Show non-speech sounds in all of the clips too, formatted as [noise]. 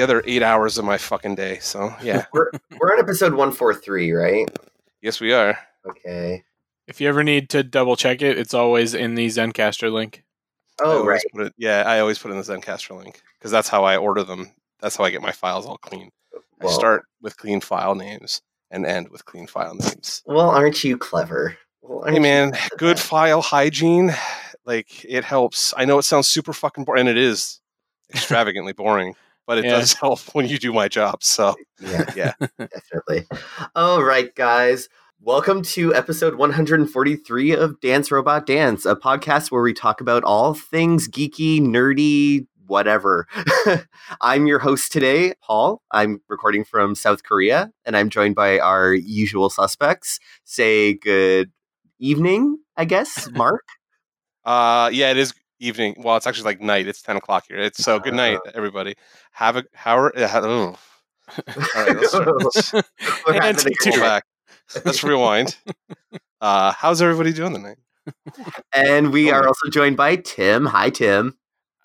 the other eight hours of my fucking day. So yeah, [laughs] We're we're on episode one four three, right? yes we are. Okay. If you ever need to double check it, it's always in the Zencastr link. Oh right. Put it, yeah, I always put in the Zencastr link because that's how I order them. That's how I get my files all clean. I start with clean file names and end with clean file names. well, aren't you clever? Well, aren't Hey man, good good that? file hygiene, like it helps. I know it sounds super fucking boring, and it is [laughs] extravagantly boring, but it Yeah. does [laughs] help when you do my job. So Yeah, [laughs] yeah, definitely. All right, guys. Welcome to episode 143 of Dance Robot Dance, a podcast where we talk about all things geeky, nerdy, whatever. [laughs] I'm your host today, Paul. I'm recording from South Korea, and I'm joined by our usual suspects. Say good evening, I guess, Mark. uh, yeah, it is evening. Well, it's actually like night. It's ten o'clock here. It's so good night, [laughs] everybody. Have a how are uh, oh. [laughs] All right, let's, let's [laughs] We're And having a take pull two. good- back. Let's rewind. Uh, how's everybody doing tonight? And we are also joined by Tim. Hi, Tim.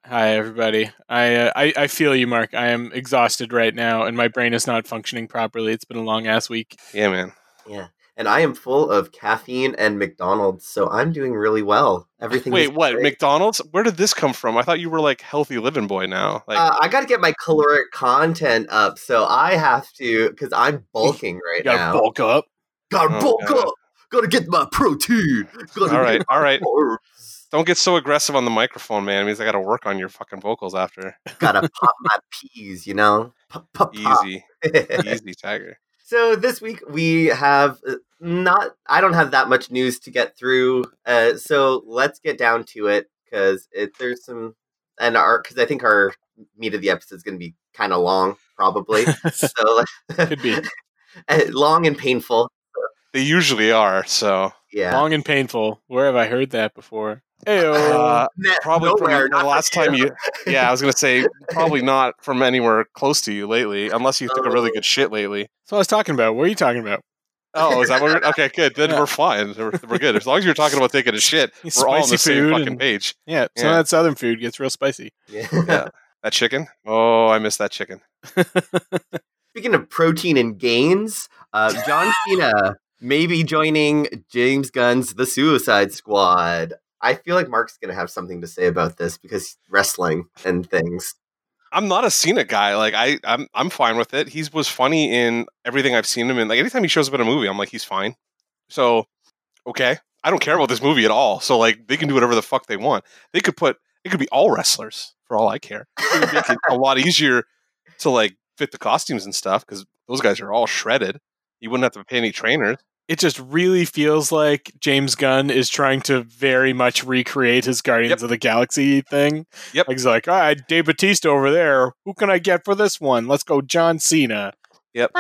Hi, everybody. I, uh, I I feel you, Mark. I am exhausted right now, and my brain is not functioning properly. It's been a long ass week. Yeah, man. Yeah. And I am full of caffeine and McDonald's, so I'm doing really well. [laughs] Everything. Wait, what? great. McDonald's? Where did this come from? I thought you were like healthy living boy now. Like, uh, I got to get my caloric content up, so I have to because I'm bulking right You gotta now. bulk up. Gotta Oh, bulk God. up. Gotta get my protein. Gotta all right, all right. carbs. don't get so aggressive on the microphone, man. It means I got to work on your fucking vocals after. Gotta [laughs] pop my peas, you know. Pop, pop, pop. Easy, easy, Tiger. So this week we have uh, not. I don't have that much news to get through. Uh, so let's get down to it because it there's some and our because I think our meat of the episode is going to be kind of long, probably. [laughs] so Could be uh, [laughs] long and painful. They usually are. So Yeah, long and painful. Where have I heard that before? Heyo. uh, Ne- probably from nowhere, the last time you. [laughs] Yeah, I was gonna say probably not from anywhere close to you lately, unless you took a really Oh. good shit lately. That's what I was talking about. What are you talking about? Oh, is that what? We're, okay, good. Then Yeah. we're fine. We're, we're good. As long as you're talking about taking a shit, we're all on the same fucking and- page. Yeah, some Yeah. of that southern food gets real spicy. Yeah. Yeah. That chicken? Oh, I miss that chicken. [laughs] Speaking of protein and gains, uh, John [laughs] Cena may be joining James Gunn's The Suicide Squad. I feel like Mark's going to have something to say about this because wrestling and things. I'm not a Cena guy. Like I, I'm, I'm fine with it. He was funny in everything I've seen him in. Like anytime he shows up in a movie, I'm like, he's fine. So, okay, I don't care about this movie at all. So like, they can do whatever the fuck they want. They could put, it could be all wrestlers for all I care. A lot easier to like fit the costumes and stuff because those guys are all shredded. You wouldn't have to pay any trainers. It just really feels like James Gunn is trying to very much recreate his Guardians Yep. of the Galaxy thing. Yep. Like he's like, all right, Dave Batista over there. Who can I get for this one? Let's go, John Cena. Yep.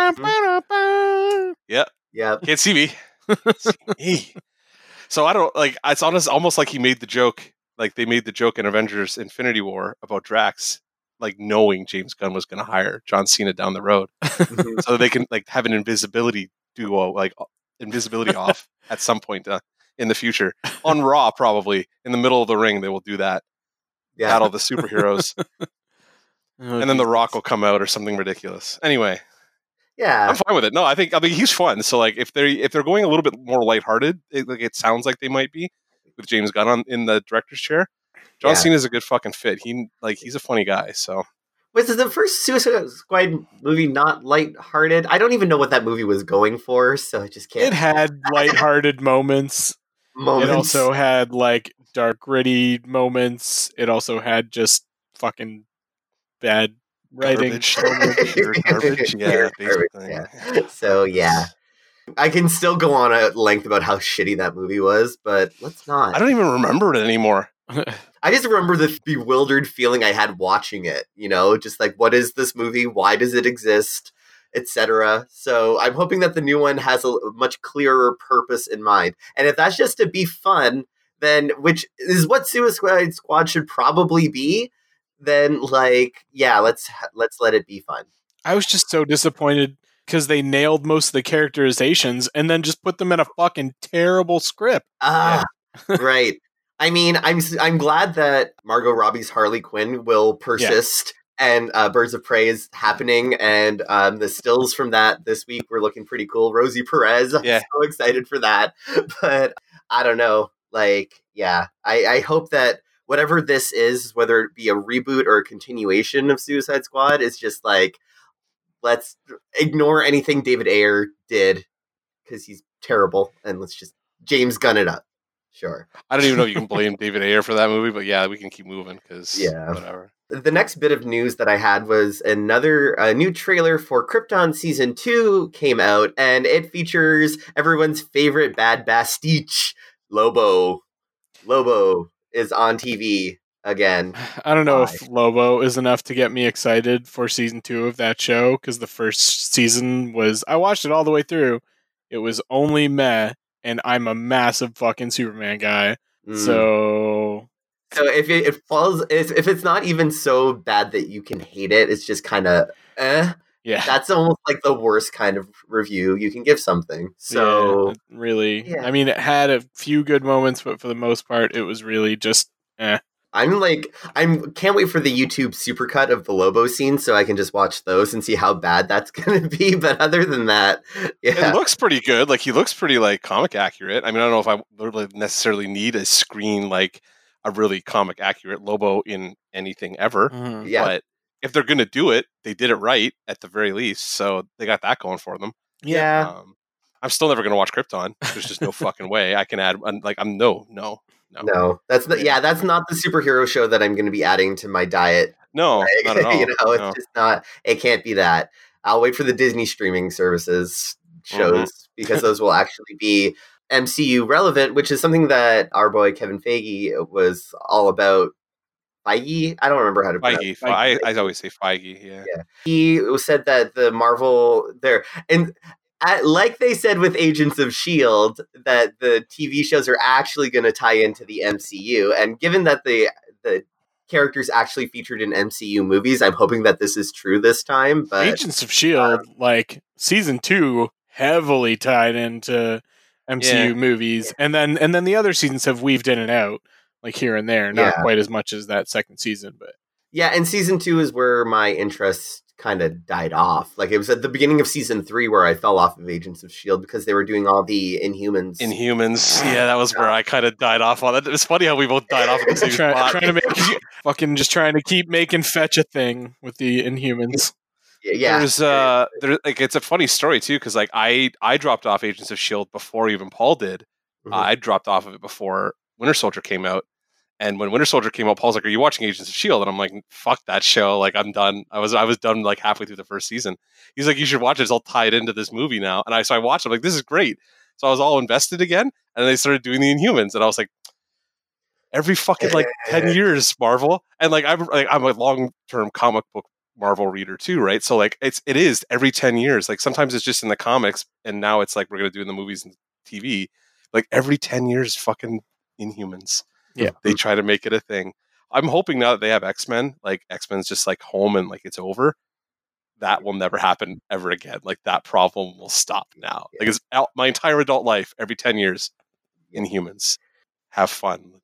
Yeah. Can't see me. [laughs] See me. So I don't like. It's honest, almost like he made the joke. Like they made the joke in Avengers: Infinity War about Drax, like knowing James Gunn was going to hire John Cena down the road, [laughs] Mhm. so they can like have an invisibility duo, like invisibility off [laughs] at some point uh, in the future on Raw, probably in the middle of the ring. They will do that yeah. battle of the [laughs] superheroes, Oh, and then the Rock will come out or something ridiculous. Anyway, Yeah. I'm fine with it. No, I think I mean he's fun. So like if they're if they're going a little bit more lighthearted, it, like it sounds like they might be with James Gunn on in the director's chair. John Yeah. is a good fucking fit. He like he's a funny guy. So Was the first Suicide Squad movie not lighthearted? I don't even know what that movie was going for, so I just can't. It had [laughs] lighthearted moments. moments. It also had like dark, gritty moments. It also had just fucking bad writing. Garbage. moments. [laughs] Garbage. Yeah, basically. yeah. So yeah, I can still go on at length about how shitty that movie was, but let's not. I don't even remember it anymore. [laughs] I just remember the bewildered feeling I had watching it. You know, just like what is this movie? Why does it exist? Etc. So I'm hoping that the new one has a much clearer purpose in mind. And if that's just to be fun, then which is what Suicide Squad should probably be, then like yeah, let's let's let it be fun. I was just so disappointed because they nailed most of the characterizations and then just put them in a fucking terrible script. Ah, [laughs] right. I mean, I'm I'm glad that Margot Robbie's Harley Quinn will persist. And uh, Birds of Prey is happening, and um, the stills from that this week were looking pretty cool. Rosie Perez, I'm Yeah. so excited for that. [laughs] But I don't know, like, yeah, I, I hope that whatever this is, whether it be a reboot or a continuation of Suicide Squad, is just like let's ignore anything David Ayer did because he's terrible, and let's just James Gunn it up. Sure. I don't even know if you can [laughs] blame David Ayer for that movie, but yeah, we can keep moving because Yeah. whatever. The next bit of news that I had was another a new trailer for Krypton season two came out, and it features everyone's favorite bad Bastich, Lobo. Lobo is on TV again. I don't know Why? if Lobo is enough to get me excited for season two of that show because the first season was I watched it all the way through. It was only meh, and I'm a massive fucking Superman guy. Mm. So So if it, it falls, if, if it's not even so bad that you can hate it, it's just kind of eh. yeah, That's almost like the worst kind of review you can give something. So Yeah, really. Yeah. I mean, it had a few good moments, but for the most part, it was really just I'm like, I'm can't wait for the YouTube supercut of the Lobo scene so I can just watch those and see how bad that's [laughs] gonna be. But other than that, yeah, It looks pretty good. Like he looks pretty like comic accurate. I mean, I don't know if I really necessarily need a screen like a really comic accurate Lobo in anything ever. yeah, But if they're gonna do it, they did it right at the very least. So they got that going for them. yeah. Um, I'm still never gonna watch Krypton. There's just no [laughs] fucking way I can add. I'm like I'm no, no, no, No, that's the yeah, that's not the superhero show that I'm going to be adding to my diet. no, not [laughs] at all. you know, it's no. just not. It can't be that. I'll wait for the Disney streaming services shows Mm-hmm. because those will actually be MCU relevant, which is something that our boy Kevin Feige was all about. Feige, I don't remember how to pronounce. Feige. Feige. I, I always say Feige. Yeah. He said that the Marvel there and. Like they said with Agents of Shield, that the TV shows are actually going to tie into the MCU, and given that the the characters actually featured in MCU movies, I'm hoping that this is true this time. But Agents of Shield, E um, like season two, heavily tied into MCU Yeah. movies, and then and then the other seasons have weaved in and out, like here and there, not Yeah. quite as much as that second season, but Yeah, and season two is where my interest kind of died off. Like it was at the beginning of season three where I fell off of Agents of Shield because they were doing all the Inhumans. Inhumans. [sighs] Yeah, that was where I kind of died off on it. It's funny how we both died off at the [laughs] same Try, spot. trying to make [laughs] fucking just trying to keep making fetch a thing with the Inhumans. yeah, There's uh, there like it's a funny story too because like I I dropped off Agents of Shield before even Paul did. Mhm. I dropped off of it before Winter Soldier came out. And when Winter Soldier came out, Paul's like, "Are you watching Agents of Shield?" And I'm like, "Fuck that show! Like, I'm done. I was I was done like halfway through the first season." He's like, "You should watch it. It's all tied into this movie now." And I so I watched. it. I'm like, "This is great." So I was all invested again, and they started doing the Inhumans, and I was like, "Every fucking like ten years, Marvel." And like I'm like I'm a long term comic book Marvel reader too, right? So like it's it is every ten years. Like sometimes it's just in the comics, and now it's like we're gonna do in the movies and TV. Like every ten years, fucking Inhumans. Yeah. they try to make it a thing. I'm hoping now that they have X Men, like X Men's just like home and like it's over. That will never happen ever again. Like that problem will stop now. Like it's out my entire adult life, every ten years, Inhumans. Have fun.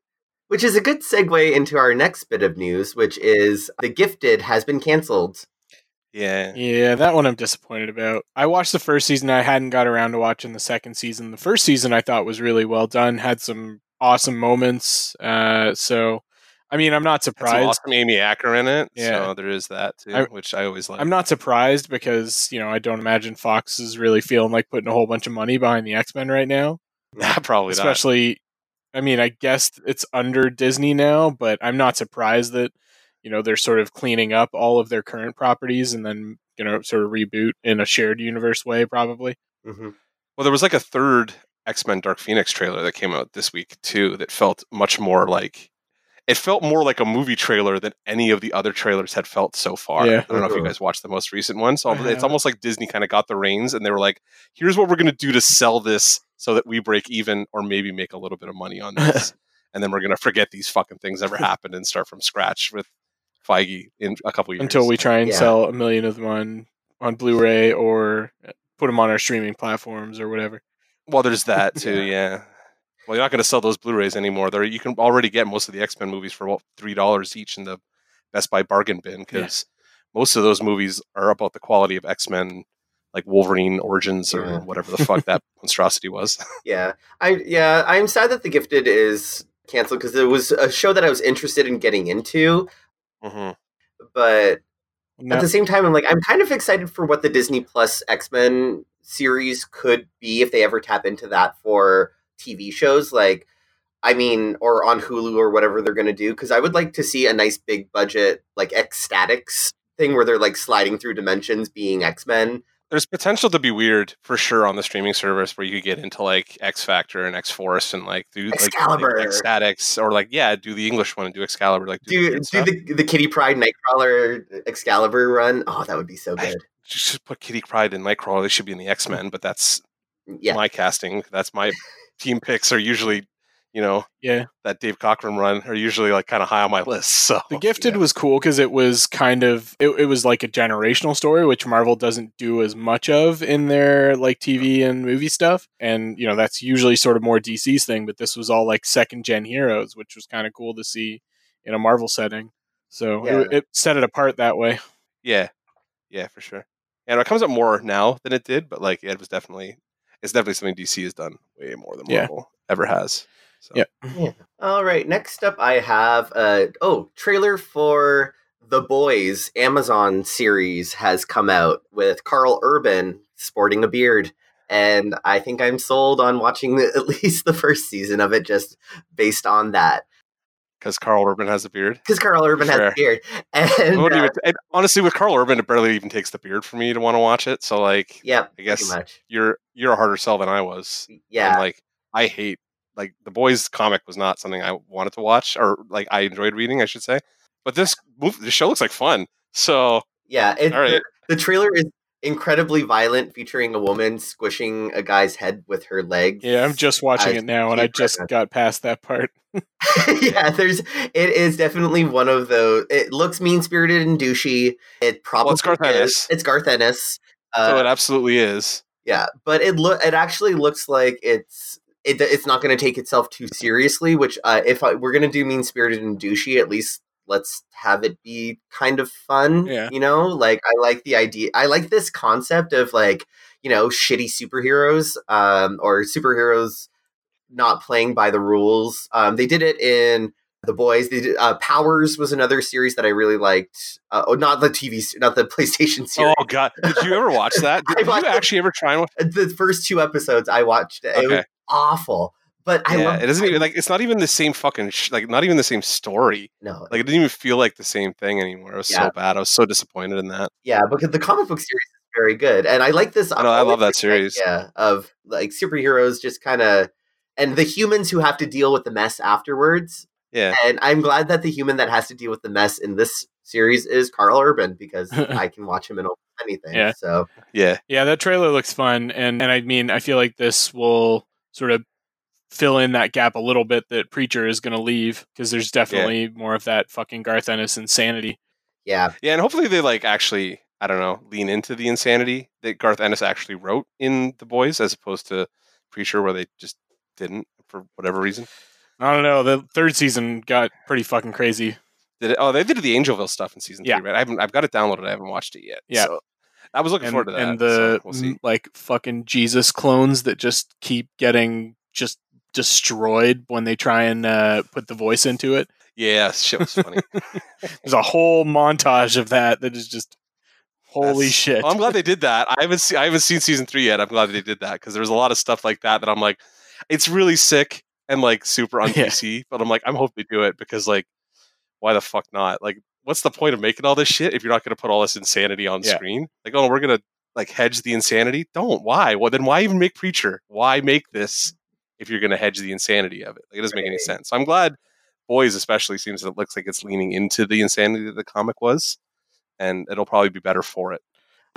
Which is a good segue into our next bit of news, which is The Gifted has been canceled. Yeah. Yeah, that one I'm disappointed about. I watched the first season. I hadn't got around to watching the second season. The first season I thought was really well done. Had some awesome moments. Uh, so, I mean, I'm not surprised. awesome Amy Acker in it. Yeah. So there is that too, I- which I always like. I'm not surprised because you know I don't imagine Fox is really feeling like putting a whole bunch of money behind the X Men right now. [laughs] Nah, probably not. Especially, I mean, I guess it's under Disney now, but I'm not surprised that you know they're sort of cleaning up all of their current properties and then you know sort of reboot in a shared universe way, probably. hmm Well, there was like a third X Men Dark Phoenix trailer that came out this week too. That felt much more like it felt more like a movie trailer than any of the other trailers had felt so far. Yeah. I don't know if you guys watched the most recent one. So I it's haven't. almost like Disney kind of got the reins and they were like, "Here's what we're going to do to sell this so that we break even or maybe make a little bit of money on this." [laughs] and then we're going to forget these fucking things ever [laughs] happened and start from scratch with Feige in a couple years Until we try and Yeah. sell a million of them on on Blu-ray or uh, put them on our streaming platforms or whatever. Well, there's that [laughs] too. yeah. Well, you're not going to sell those Blu-rays anymore. There, you can already get most of the X Men movies for what three dollars each in the Best Buy bargain bin because most of those movies are about the quality of X Men, like Wolverine Origins or Yeah. whatever the fuck that [laughs] monstrosity was. Yeah, I yeah, I'm sad that The Gifted is canceled because it was a show that I was interested in getting into, hmm but No, at the same time, I'm like, I'm kind of excited for what the Disney Plus X Men series could be if they ever tap into that for TV shows. Like, I mean, or on Hulu or whatever they're going to do. Because I would like to see a nice big budget, like X-Statix thing where they're like sliding through dimensions being X Men. There's potential to be weird for sure on the streaming service where you could get into like X Factor and X Force and like do like Excalibur. X-Statix or like yeah, do the English one and do Excalibur like do, the Do, do the, the Kitty Pryde Nightcrawler Excalibur run. Oh, that would be so I- good. just put Kitty Pryde and Nightcrawler. They should be in the mm. X Men, but that's Yeah. my casting. That's my team picks are usually, you know, yeah. that Dave Cockrum run are usually like kind of high on my list. [laughs] So The Gifted yeah. was cool because it was kind of it, it was like a generational story, which Marvel doesn't do as much of in their like TV and movie stuff. And you know that's usually sort of more DC's thing, but this was all like second gen heroes, which was kind of cool to see in a Marvel setting. So Yeah. it, it set it apart that way. yeah, yeah, for sure. And it comes up more now than it did, but like it was definitely it's definitely something DC has done way more than Yeah. Marvel ever has. So Yeah. All right. Next up, I have uh oh trailer for the Boys Amazon series has come out with Karl Urban sporting a beard, and I think I'm sold on watching the, [laughs] at least the first season of it just based on that because Karl Urban has a beard. because Karl Urban has a beard, [laughs] and uh, even- it- honestly, with Karl Urban, it barely even takes the beard for me to want to watch it. So like, yeah, I guess you're you're a harder sell than I was. yeah. And like I hate like the boys comic was not something I wanted to watch or like I enjoyed reading, I should say. But this movie, the show looks like fun. So Yeah, it, All right. the, the trailer is incredibly violent, featuring a woman squishing a guy's head with her legs. Yeah, I'm just watching I it now, and I just got past that part. [laughs] [laughs] yeah, there's it is definitely one of those. It looks mean spirited and douchey. It probably it's Garth is. Ennis. It's Garth Ennis. so Uh, it absolutely is. yeah, but it look it actually looks like it's it, it's not going to take itself too seriously. Which uh, if I, we're going to do mean spirited and douchey, at least let's have it be kind of fun. Yeah. you know, like I like the idea. I like this concept of like you know shitty superheroes um, or superheroes not playing by the rules. Um, they did it in the boys. They did, uh, Powers was another series that I really liked. Uh, oh, not the TV, not the [laughs] PlayStation series. Oh god, did you ever watch that? [laughs] Did, did you actually ever try and watch? The first two episodes I watched, it was Okay. awful. But I yeah, love it doesn't even like it's not even the same fucking sh- like not even the same story. no, Like it didn't even feel like the same thing anymore. It was Yeah. so bad. I was so disappointed in that. yeah, because the comic book series is very good, and I like this. I know, I love that series. Yeah, of like superheroes just kind of, and the humans who have to deal with the mess afterwards. Yeah. And I'm glad that the human that has to deal with the mess in this series is Karl Urban because [laughs] I can watch him in anything. Yeah. So Yeah. Yeah, that trailer looks fun, and and I mean, I feel like this will sort of fill in that gap a little bit that Preacher is going to leave because there's definitely more of that fucking Garth Ennis insanity. yeah, Yeah, and hopefully they like actually, I don't know, lean into the insanity that Garth Ennis actually wrote in The Boys as opposed to Preacher where they just didn't for whatever reason. I don't know. The third season got pretty fucking crazy. Did it, oh, they did the Angelville stuff in season Yeah. three, right? I haven't I've got it downloaded, I haven't watched it yet. Yeah. So I was looking And, forward to that. and the so we'll see. like fucking Jesus clones that just keep getting just destroyed when they try and uh, put the voice into it. Yeah, shit was funny. [laughs] There's a whole montage of that that is just holy That's- shit. Well, I'm glad they did that. I haven't seen I haven't seen season three yet. I'm glad they did that because there's a lot of stuff like that that I'm like, it's really sick and like super on [laughs] Yeah. PC. But I'm like, I'm hoping they do it because like, why the fuck not? Like, what's the point of making all this shit if you're not going to put all this insanity on Yeah. screen? Like, oh, we're gonna like hedge the insanity. Don't. Why? Well, then why even make Preacher? Why make this if you're going to hedge the insanity of it? Like, it doesn't make any sense. So I'm glad. Boys, especially, seems that it looks like it's leaning into the insanity that the comic was, and it'll probably be better for it.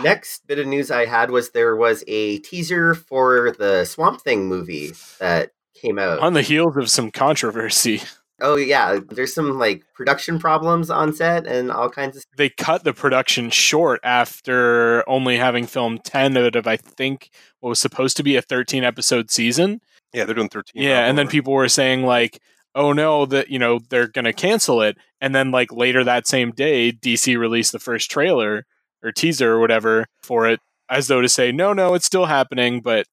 Next bit of news I had was there was a teaser for the Swamp Thing movie that came out. on the heels of some controversy. Oh yeah, there's some like production problems on set and all kinds of. They cut the production short after only having filmed 10 out of, I think, what was supposed to be a 13 episode season. Yeah, they're doing 13. Yeah, and then people were saying like, "Oh no, that you know they're gonna cancel it." And then like later that same day, DC released the first trailer or teaser or whatever for it, as though to say, "No, no, it's still happening." But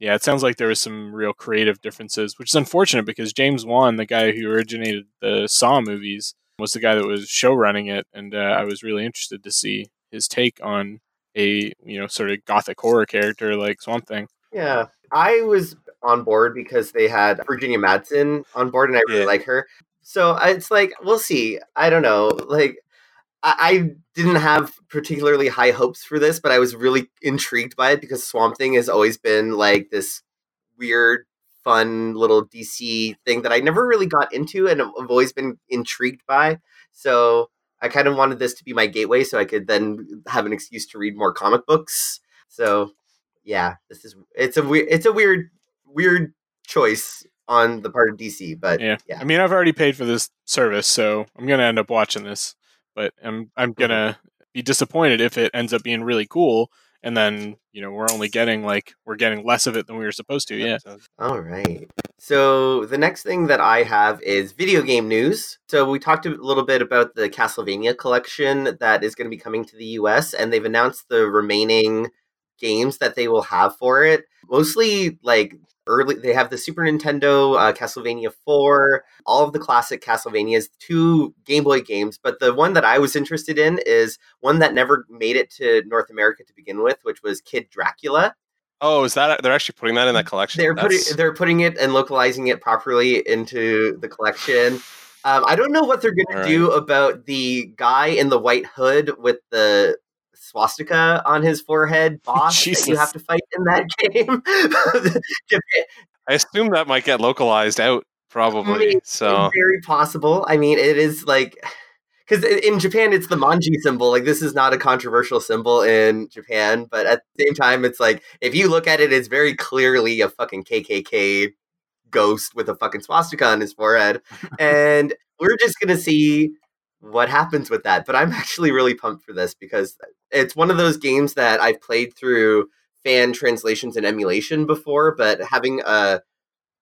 yeah, it sounds like there was some real creative differences, which is unfortunate because James Wan, the guy who originated the Saw movies, was the guy that was show running it, and uh, I was really interested to see his take on a you know sort of gothic horror character like Swamp Thing. Yeah, I was on board because they had Virginia Madsen on board, and I really Yeah. like her. So it's like we'll see. I don't know. Like I, I didn't have particularly high hopes for this, but I was really intrigued by it because Swamp Thing has always been like this weird, fun little DC thing that I never really got into, and I've always been intrigued by. So I kind of wanted this to be my gateway, so I could then have an excuse to read more comic books. So yeah, this is it's a weird it's a weird weird choice on the part of DC, but Yeah. yeah. I mean, I've already paid for this service, so I'm gonna end up watching this. But I'm I'm gonna be disappointed if it ends up being really cool, and then you know we're only getting like we're getting less of it than we were supposed to. Yeah. All right. So the next thing that I have is video game news. So we talked a little bit about the Castlevania collection that is going to be coming to the US, and they've announced the remaining games that they will have for it. Mostly like early, they have the Super Nintendo uh, Castlevania 4, all of the classic Castlevanias, two Game Boy games. But the one that I was interested in is one that never made it to North America to begin with, which was Kid Dracula. Oh, is that they're actually putting that in that collection? They're putting they're putting it and localizing it properly into the collection. Um, I don't know what they're going to do about the guy in the white hood with the swastika on his forehead, [laughs] boss that you have to fight in that [laughs] game. [laughs] I assume that might get localized out probably. Maybe. So very possible. I mean, it is like because in Japan it's the manji symbol. Like this is not a controversial symbol in Japan, but at the same time, it's like if you look at it, it's very clearly a fucking KKK ghost with a fucking swastika on his forehead, and we're just gonna see what happens with that. But I'm actually really pumped for this because it's one of those games that I've played through fan translations and emulation before, but having a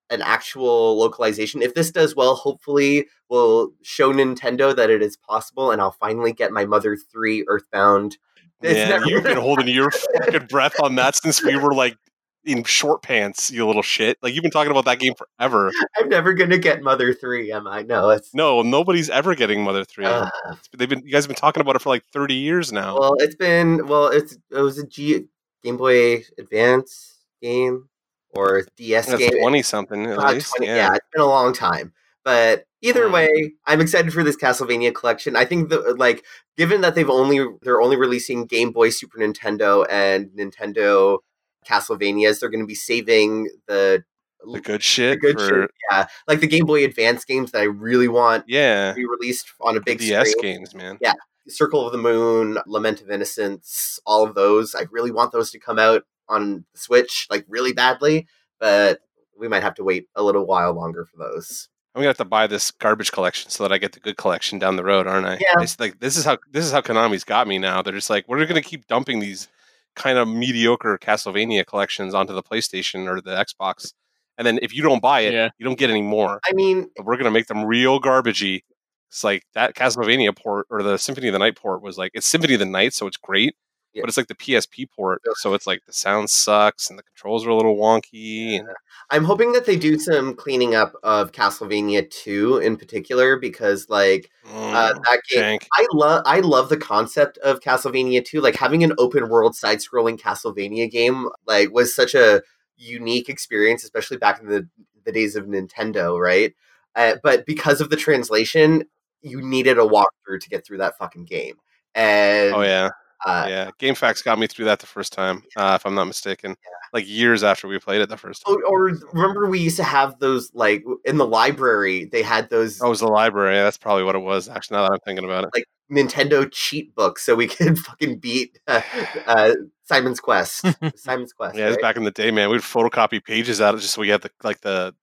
an actual localization. If this does well, hopefully will show Nintendo that it is possible, and I'll finally get my Mother Three Earthbound. It's yeah, never- you've been holding your [laughs] fucking breath on that since we were like in short pants, you little shit. Like you've been talking about that game forever. I'm never gonna get Mother Three, am I? No, it's No, nobody's ever getting Mother Three. uh, They've been you guys have been talking about it for like thirty years now. well, it's been well, it's it was a G Game Boy Advance game or DS That's game. twenty something at least. 20 yeah. yeah, it's been a long time. But either Mm. way, I'm excited for this Castlevania collection. I think the like given that they've only they're only releasing Game Boy, Super Nintendo, and Nintendo Castlevanias, they're going to be saving the the good the shit good for shit. Yeah, like the Game Boy Advance games that I really want yeah. to be released on a big DS screen. games, man. Yeah. Circle of the Moon, Lament of Innocence, all of those. I really want those to come out on the Switch, like really badly, but we might have to wait a little while longer for those. I'm gonna have to buy this garbage collection so that I get the good collection down the road, aren't I? Yeah. It's like this is how this is how Konami's got me now. They're just like we're gonna keep dumping these kind of mediocre Castlevania collections onto the PlayStation or the Xbox, and then if you don't buy it, Yeah. you don't get any more. I mean, But we're gonna make them real garbagey. It's like that Castlevania port or the Symphony of the Night port was like it's Symphony of the Night, so it's great. Yeah. But it's like the PSP port, so it's like the sound sucks and the controls are a little wonky. And I'm hoping that they do some cleaning up of Castlevania 2 in particular because like uh, mm, that game jank. I love I love the concept of Castlevania 2 like having an open world side scrolling Castlevania game like was such a unique experience especially back in the the days of Nintendo right uh, but because of the translation you needed a walkthrough to get through that fucking game and Oh yeah. Uh, yeah, GameFAQs got me through that the first time, uh, if I'm not mistaken. Like years after we played it the first time. or, or remember we used to have those like in the library they had those Oh, it was the library. That's probably what it was. Actually, now that I'm thinking about it. like Nintendo cheat books so we [laughs] could fucking beat uh, [sighs] uh, Simon's Quest. [laughs] Simon's Quest. yeah, it was right? back in the day, man. We'd photocopy pages out of just so we had the like the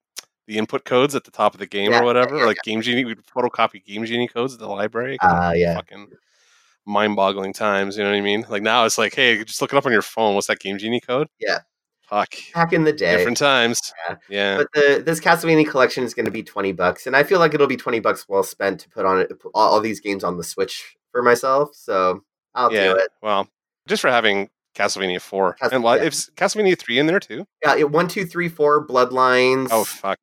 the input codes at the top of the game Yeah, or whatever, yeah, or like Game Genie. We'd photocopy Game Genie codes at the library. Uh, yeah. Fucking mind-boggling times. You know what I mean? Like now, it's like, hey, just look it up on your phone. What's that Game Genie code? Yeah. Fuck. back in the day. Different times. Yeah. Yeah. But the this Castlevania collection is going to be twenty bucks, and I feel like it'll be twenty bucks well spent to put on it put all, all these games on the Switch for myself. So I'll yeah. do it. Well, just for having Castlevania 4. Cas- and yeah. if Castlevania 3 in there too? Yeah, it- one, two, three, four. Bloodlines. Oh fuck.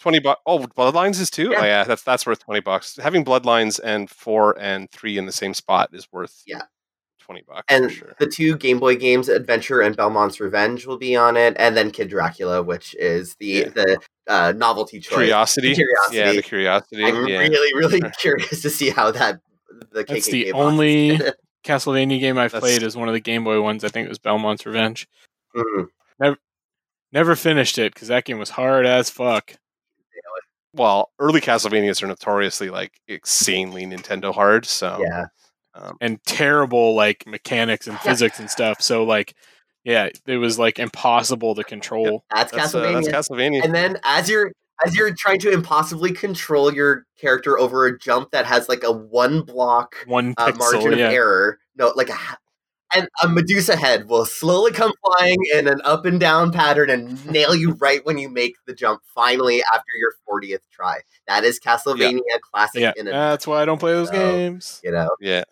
20 bucks. Oh, Bloodlines is too? Yeah. Oh yeah, that's that's worth 20 bucks. Having Bloodlines and 4 and 3 in the same spot is worth Yeah. 20 bucks and for sure. the two Game Boy games, Adventure and Belmont's Revenge, will be on it, and then Kid Dracula, which is the Yeah. the uh, novelty choice. Curiosity. Curiosity. Yeah, the curiosity. I'm yeah. really, really [laughs] curious to see how that the That's KKK the box- only Castlevania game I've That's- played is one of the Game Boy ones. I think it was Belmont's Revenge. Mhm. Never finished it because that game was hard as fuck. Well, early Castlevanias are notoriously like insanely Nintendo hard. So Yeah, um, and terrible like mechanics and Yeah. physics and stuff. So like, yeah, it was like impossible to control. that's, that's, uh, Castlevania. that's Castlevania. and then as you're as you're trying to impossibly control your character over a jump that has like a one block One uh, pixel, margin of yeah. error, no, like a ha- and a Medusa head will slowly come flying in an up and down pattern and nail you right when you make the jump. Finally, after your fortieth try, that is Castlevania classic. Yeah, in a that's why I don't play those So- games. you know. yeah,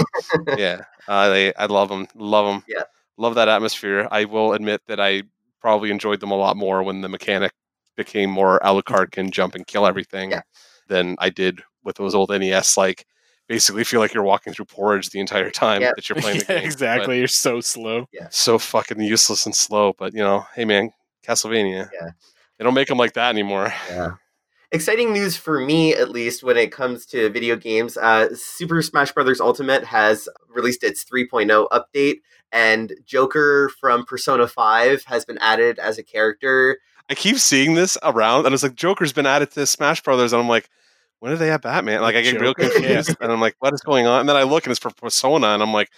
[laughs] yeah. Uh, they, I love them. Love them. Yeah. love that atmosphere. I will admit that I probably enjoyed them a lot more when the mechanic became more Alucard can jump and kill everything Yeah. than I did with those old NES. Like basically feel like you're walking through porridge the entire time Yeah. that you're playing the Yeah, [laughs] game. exactly. You're so slow. But so fucking useless and slow. But you know, hey man, Castlevania. Yeah. They don't make them like that anymore. Yeah. Exciting news for me, at least, when it comes to video games. Uh, Super Smash Bros. Ultimate has released its 3.0 update, and Joker from Persona 5 has been added as a character. I keep seeing this around, and it's like Joker's been added to Smash Brothers, and I'm like, when did they have Batman? Like, I get real Joker. confused, and I'm like, what is going on? And then I look, and it's for Persona, and I'm like,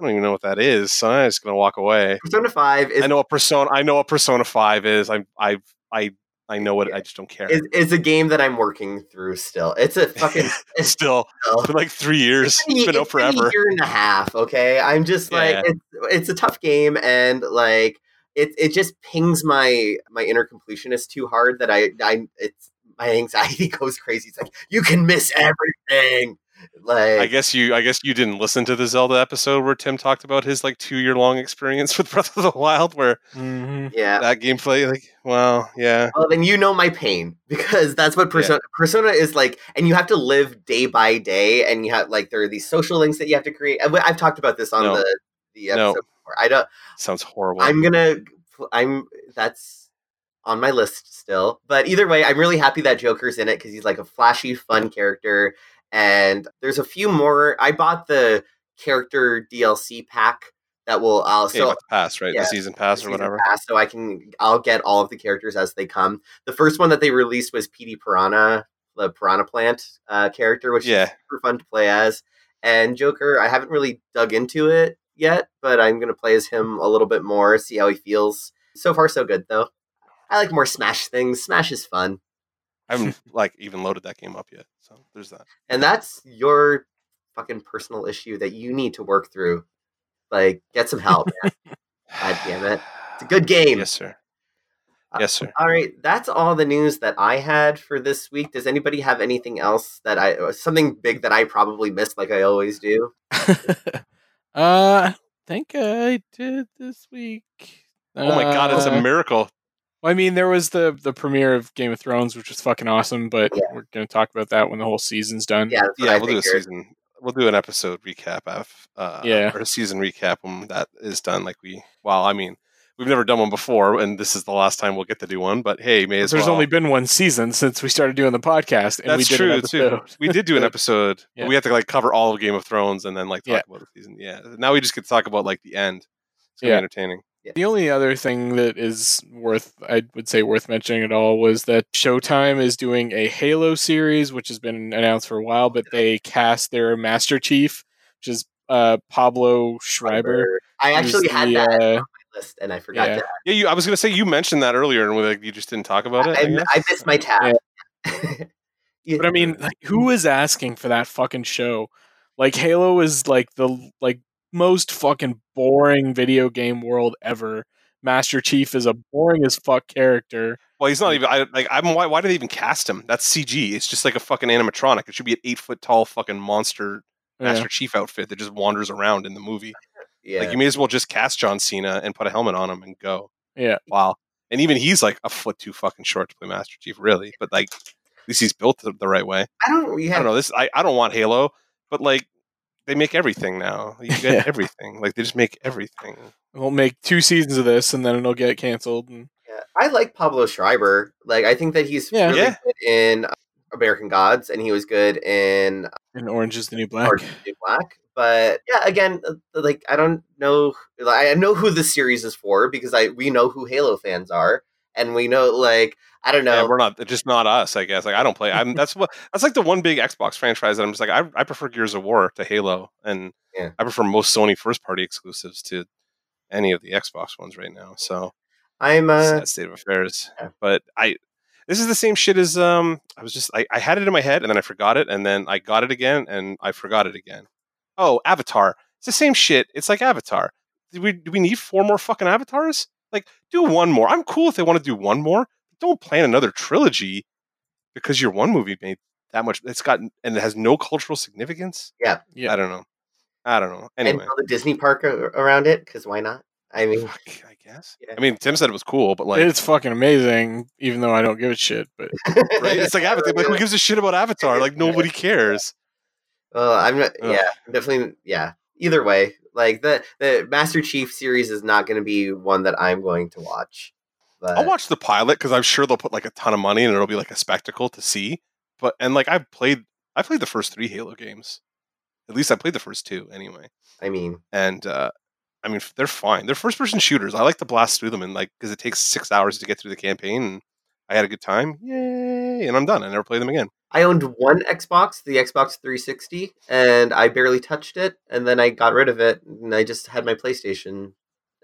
I don't even know what that is, so I'm just gonna walk away. Persona 5 is, I know what Persona. I know what Persona Five is. I I I I know it. I just don't care. It's, is a game that I'm working through still. It's a fucking. [laughs] it's Still, still- it's been like three years. been- It's been out it's been forever. a year and a half. Okay, I'm just like Yeah. it's it's a tough game, and like it it just pings my my inner completionist too hard that I I it's my anxiety [laughs] goes crazy. It's like you can miss everything. Like I guess you. I guess you didn't listen to the Zelda episode where Tim talked about his like two year long experience [laughs] with Breath of the Wild, where hmm yeah. that gameplay, like, well, yeah, Well, then you know my pain [laughs] because that's what Persona Persona is like, and you have to live day by day, and you have like there are these social links that you have to create. And I've talked about this on No. the the No. episode before. I don't. sounds horrible. I'm gonna. I'm. That's on my list still. But either way, I'm really happy that Joker's in it because he's like a flashy, fun character. And there's a few more. I bought the character DLC pack that will. I'll so the pass, right? yeah, the season pass or season whatever. pass, so I can. I'll get all of the characters as they come. The first one that they released was Petey Piranha, the Piranha Plant uh, character, which Yeah. is super fun to play as. And Joker, I haven't really dug into it yet, but I'm gonna play as him a little bit more, see how he feels. So far, so good though. I like more Smash things. Smash is fun, I haven't [laughs] like even loaded that game up yet, so there's that. and that's your fucking personal issue that you need to work through. Like, get some help. man. God damn it. It's a good [sighs] game. Yes, sir. Uh, Yes, sir. All right, that's all the news that I had for this week. Does anybody have anything else that I uh, something big that I probably missed like I always do? [laughs] uh, I think I did this week. Oh my god, it's Uh, a miracle. Well, I mean, there was the the premiere of Game of Thrones, which was fucking awesome, but Yeah. we're going to talk about that when the whole season's done. Yeah, Yeah, I we'll do a figured. season. We'll do an episode recap of uh, Yeah. or a season recap when that is done. Like we, well, I mean, we've never done one before, and this is the last time we'll get to do one. But hey, may as There's well. only been one season since we started doing the podcast, and we That's did true an too. episode. We did do an [laughs] episode. Yeah. We have to like cover all of Game of Thrones and then like talk Yeah. about the season. Yeah. Now we just get to talk about like the end. It's gonna Yeah. be entertaining. The only other thing that is worth, I would say, worth mentioning at all was that Showtime is doing a Halo series, which has been announced for a while, but they cast their Master Chief, which is uh, Pablo Schreiber. I actually had the, that uh, list, and I forgot yeah. to. Yeah, you. I was gonna say you mentioned that earlier, and like you just didn't talk about it. I, I. I missed my tab. Yeah. [laughs] But I mean, like, who is asking for that fucking show? Like Halo is like the like most fucking boring video game world ever, Master Chief is a boring as fuck character. Well, he's not even. I, like, I'm. Why, why do they even cast him? That's CG. It's just like a fucking animatronic. It should be an eight foot tall fucking monster Yeah. Master Chief outfit that just wanders around in the movie. Yeah. Like, you may as well just cast John Cena and put a helmet on him and go. Yeah. Wow. And even he's like a foot too fucking short to play Master Chief, really. But like, at least he's built the, the right way. I don't. Yeah. I don't know. This I, I don't want Halo, but like, they make everything now. You [laughs] Yeah. get everything. Like they just make everything. We'll make two seasons of this, and then it'll get canceled. And Yeah. I like Pablo Schreiber. Like I think that he's Yeah. really Yeah. good in uh, American Gods, and he was good in and Orange is the New Black. Orange is the New Black. But yeah, again, uh, like I don't know. Like, I know who this series is for because I we know who Halo fans are, and we know like I don't know. Yeah, we're not. Just not us. I guess. Like I don't play. I'm. That's what. That's like the one big Xbox franchise that I'm just like. I, I prefer Gears of War to Halo, and Yeah. I prefer most Sony first party exclusives to any of the Xbox ones right now. So I'm uh, that state of affairs. Yeah. But I. This is the same shit as um. I was just. I, I had it in my head and then I forgot it and then I got it again and I forgot it again. Oh, Avatar. It's the same shit. It's like Avatar. Do we do we need four more fucking avatars? Like, do one more. I'm cool if they want to do one more. Don't plan another trilogy because your one movie made that much. It's got and it has no cultural significance. Yeah. Yeah. I don't know. I don't know. and Anyway, build a Disney park around it because why not? I mean, I guess. Yeah. I mean, Tim said it was cool, but like, it's fucking amazing, even though I don't give a shit. But right? it's like Avatar. Like, who gives a shit about Avatar? Like, [laughs] nobody cares. Well, I'm not. Ugh. Yeah, definitely. Yeah. Either way, like the the Master Chief series is not going to be one that I'm going to watch. But I'll watch the pilot because I'm sure they'll put like a ton of money and it'll be like a spectacle to see. But and like I've played, I played the first three Halo games. At least I played the first two anyway. I mean, and uh, I mean they're fine. They're first person shooters. I like to blast through them and like because it takes six hours to get through the campaign. And I had a good time, yay! And I'm done. I never play them again. I owned one Xbox, the Xbox 360, and I barely touched it, and then I got rid of it, and I just had my PlayStation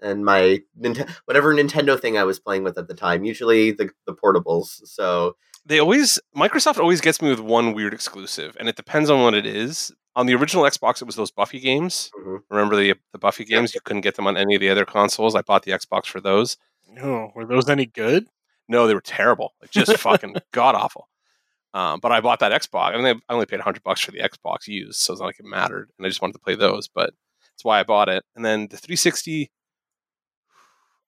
and my [laughs] whatever Nintendo thing I was playing with at the time. Usually the the portables. So They always Microsoft always gets me with one weird exclusive, and it depends on what it is. On the original Xbox, it was those Buffy games. mhm. Remember the the Buffy games? You couldn't get them on any of the other consoles. I bought the Xbox for those. oh, were those any good? No, they were terrible. Like just fucking [laughs] god awful. Um, but I bought that Xbox. I mean, I only paid hundred bucks for the Xbox used, so it's not like it mattered. And I just wanted to play those, but that's why I bought it. And then the 360,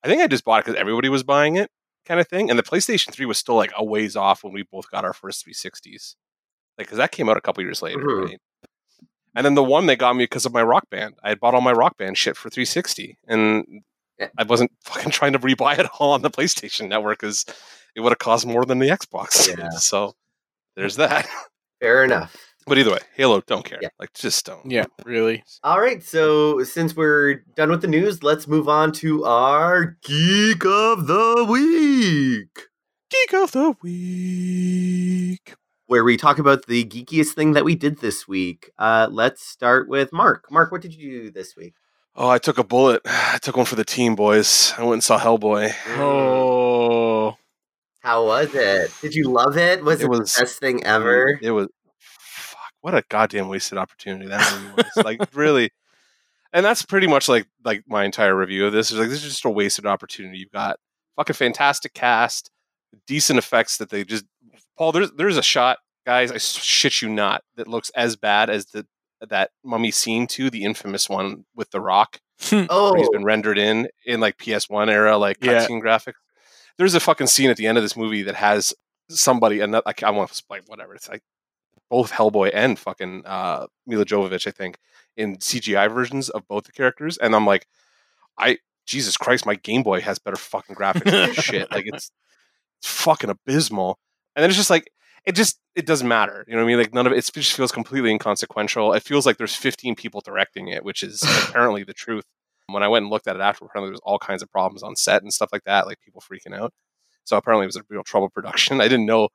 I think I just bought it because everybody was buying it, kind of thing. And the PlayStation 3 was still like a ways off when we both got our first 360s, like because that came out a couple years later, Mhm. right? And then the one they got me because of my Rock Band. I had bought all my Rock Band shit for 360, and I wasn't [laughs] fucking trying to rebuy it all on the PlayStation Network because it would have cost more than the Xbox. Yeah. [laughs] So there's that. [laughs] fair enough. But either way, Halo, don't care. Yeah. Like, just don't. Yeah, really. All right, so since we're done with the news, let's move on to our geek of the week. Geek of the week. where we talk about the geekiest thing that we did this week. Uh, let's start with Mark. Mark, what did you do this week? Oh, I took a bullet. [sighs] I took one for the team, boys. I went and saw Hellboy. Oh, How was it? Did you love it? Was it, It was- the best thing mm, ever? It was fuck. What a goddamn wasted opportunity that movie was. like really, and that's pretty much like like my entire review of this. Is like this is just a wasted opportunity. You've got fucking fantastic cast, decent effects that they just. Paul, there's there's a shot, guys. I shit you not, that looks as bad as the that mummy scene to the infamous one with the Rock. Oh, he's been rendered in in like PS1 era like Yeah. graphics. There's a fucking scene at the end of this movie that has somebody and like I want to like whatever. It's like both Hellboy and fucking uh, Milla Jovovich, I think, in CGI versions of both the characters, and I'm like, I Jesus Christ, my Game Boy has better fucking graphics than shit. Like it's it's fucking abysmal. And then it's just like it just it doesn't matter. You know what I mean? Like none of it, it just feels completely inconsequential. It feels like there's 15 people directing it, which is apparently the truth. When I went and looked at it after, apparently there was all kinds of problems on set and stuff like that, like people freaking out. So apparently it was a real trouble production. [laughs] I didn't know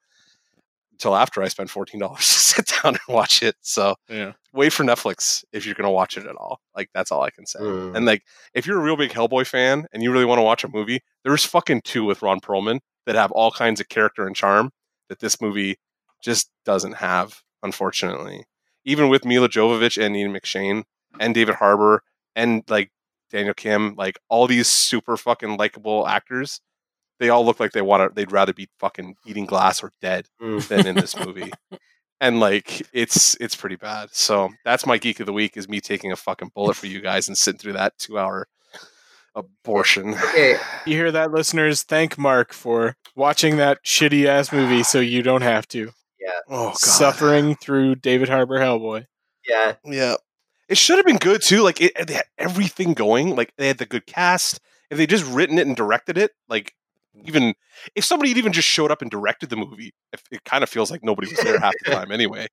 until after I spent fourteen dollars [laughs] to sit down and watch it. So yeah. wait for Netflix if you're gonna watch it at all. Like that's all I can say. Mm. And like if you're a real big Hellboy fan and you really want to watch a movie, there's fucking two with Ron Perlman that have all kinds of character and charm that this movie just doesn't have, unfortunately. Even with Milla Jovovich and Ian McShane and David Harbour and like Daniel Kim, like all these super fucking likable actors, they all look like they want to. They'd rather be fucking eating glass or dead Mm. than in this [laughs] movie. And like it's it's pretty bad. So that's my geek of the week is me taking a fucking bullet for you guys and sitting through that two hour abortion. Okay, [laughs] You hear that, listeners? Thank Mark for watching that shitty ass movie so you don't have to. Yeah. Oh god. Suffering through David Harbour Hellboy. yeah, Yeah. It should have been good too. Like it, they had everything going. Like they had the good cast. If they just written it and directed it, like even if somebody had even just showed up and directed the movie, if it kind of feels like nobody was there half the [laughs] time anyway.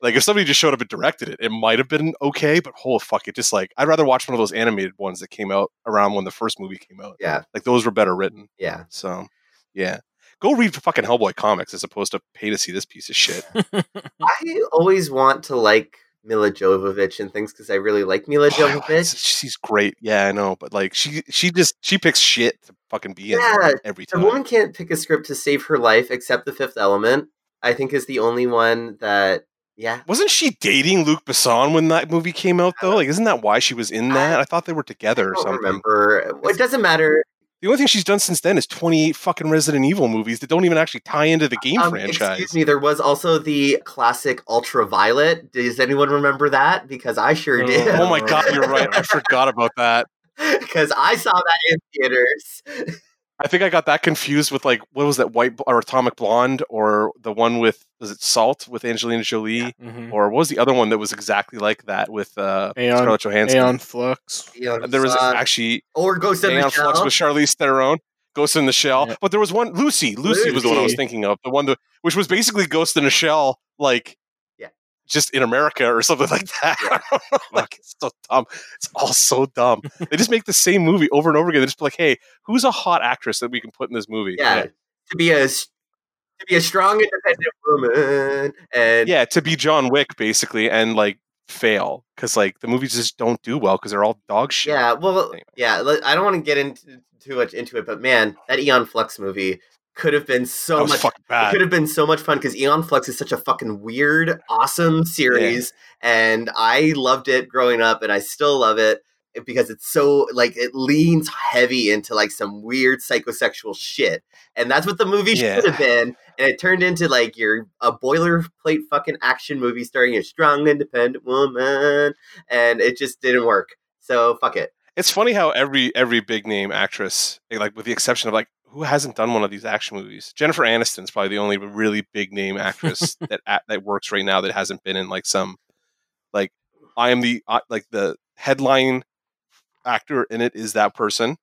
Like if somebody just showed up and directed it, it might have been okay. But holy fuck, it just like I'd rather watch one of those animated ones that came out around when the first movie came out. yeah, Like those were better written. yeah. So yeah, go read fucking Hellboy comics as opposed to pay to see this piece of shit. I always want to like Milla Jovovich and things because I really like Milla Oh, Jovovich. she's great. Yeah, I know, but like she she just she picks shit to fucking be in Yeah, there every time. woman can't pick a script to save her life except The Fifth Element. I think is the only one that. Yeah, Wasn't she dating Luc Besson when that movie came out though? Like, isn't that why she was in that? I thought they were together or don't something. remember. It doesn't matter. The only thing she's done since then is twenty eight fucking Resident Evil movies that don't even actually tie into the game Um, franchise. Excuse me. There was also the classic Ultraviolet. Does anyone remember that? Because I sure Oh. did. Oh my god, you're right. I forgot about that. [laughs] Because I saw that in theaters. [laughs] I think I got that confused with like what was that white or Atomic Blonde or the one with was it Salt with Angelina Jolie Mhm. or what was the other one that was exactly like that with uh, Aeon- Scarlett Johansson? Aeon Flux. There was Uh, actually or Ghost in the Aeon Flux Shell. with Charlize Theron, Ghost in the Shell. Yeah. But there was one Lucy. Lucy was the one I was thinking of. The one that which was basically Ghost in a Shell, like Yeah. Just in America or something like [laughs] that. [laughs] Yeah. I don't know. like it's so dumb. It's all so dumb. they just make the same movie over and over again. They just be like, hey, who's a hot actress that we can put in this movie? yeah, to be a to be a strong, independent woman, and Yeah, to be John Wick basically and like fail because like the movies just don't do well because they're all dog shit. Yeah, well, Anyway. yeah. I don't want to get into too much into it, but man, that Aeon Flux movie could have been so much. could have been so much fun because Aeon Flux is such a fucking weird, awesome series, and I loved it growing up, and I still love it because it's so like it leans heavy into like some weird psychosexual shit, and that's what the movie Yeah. should have been, and it turned into like your a boilerplate fucking action movie starring a strong, independent woman, and it just didn't work. So fuck it. It's funny how every every big name actress, like with the exception of like who hasn't done one of these action movies, Jennifer Aniston's probably the only really big name actress [laughs] that that works right now that hasn't been in like some like I am the uh, like the headline actor in it is that person,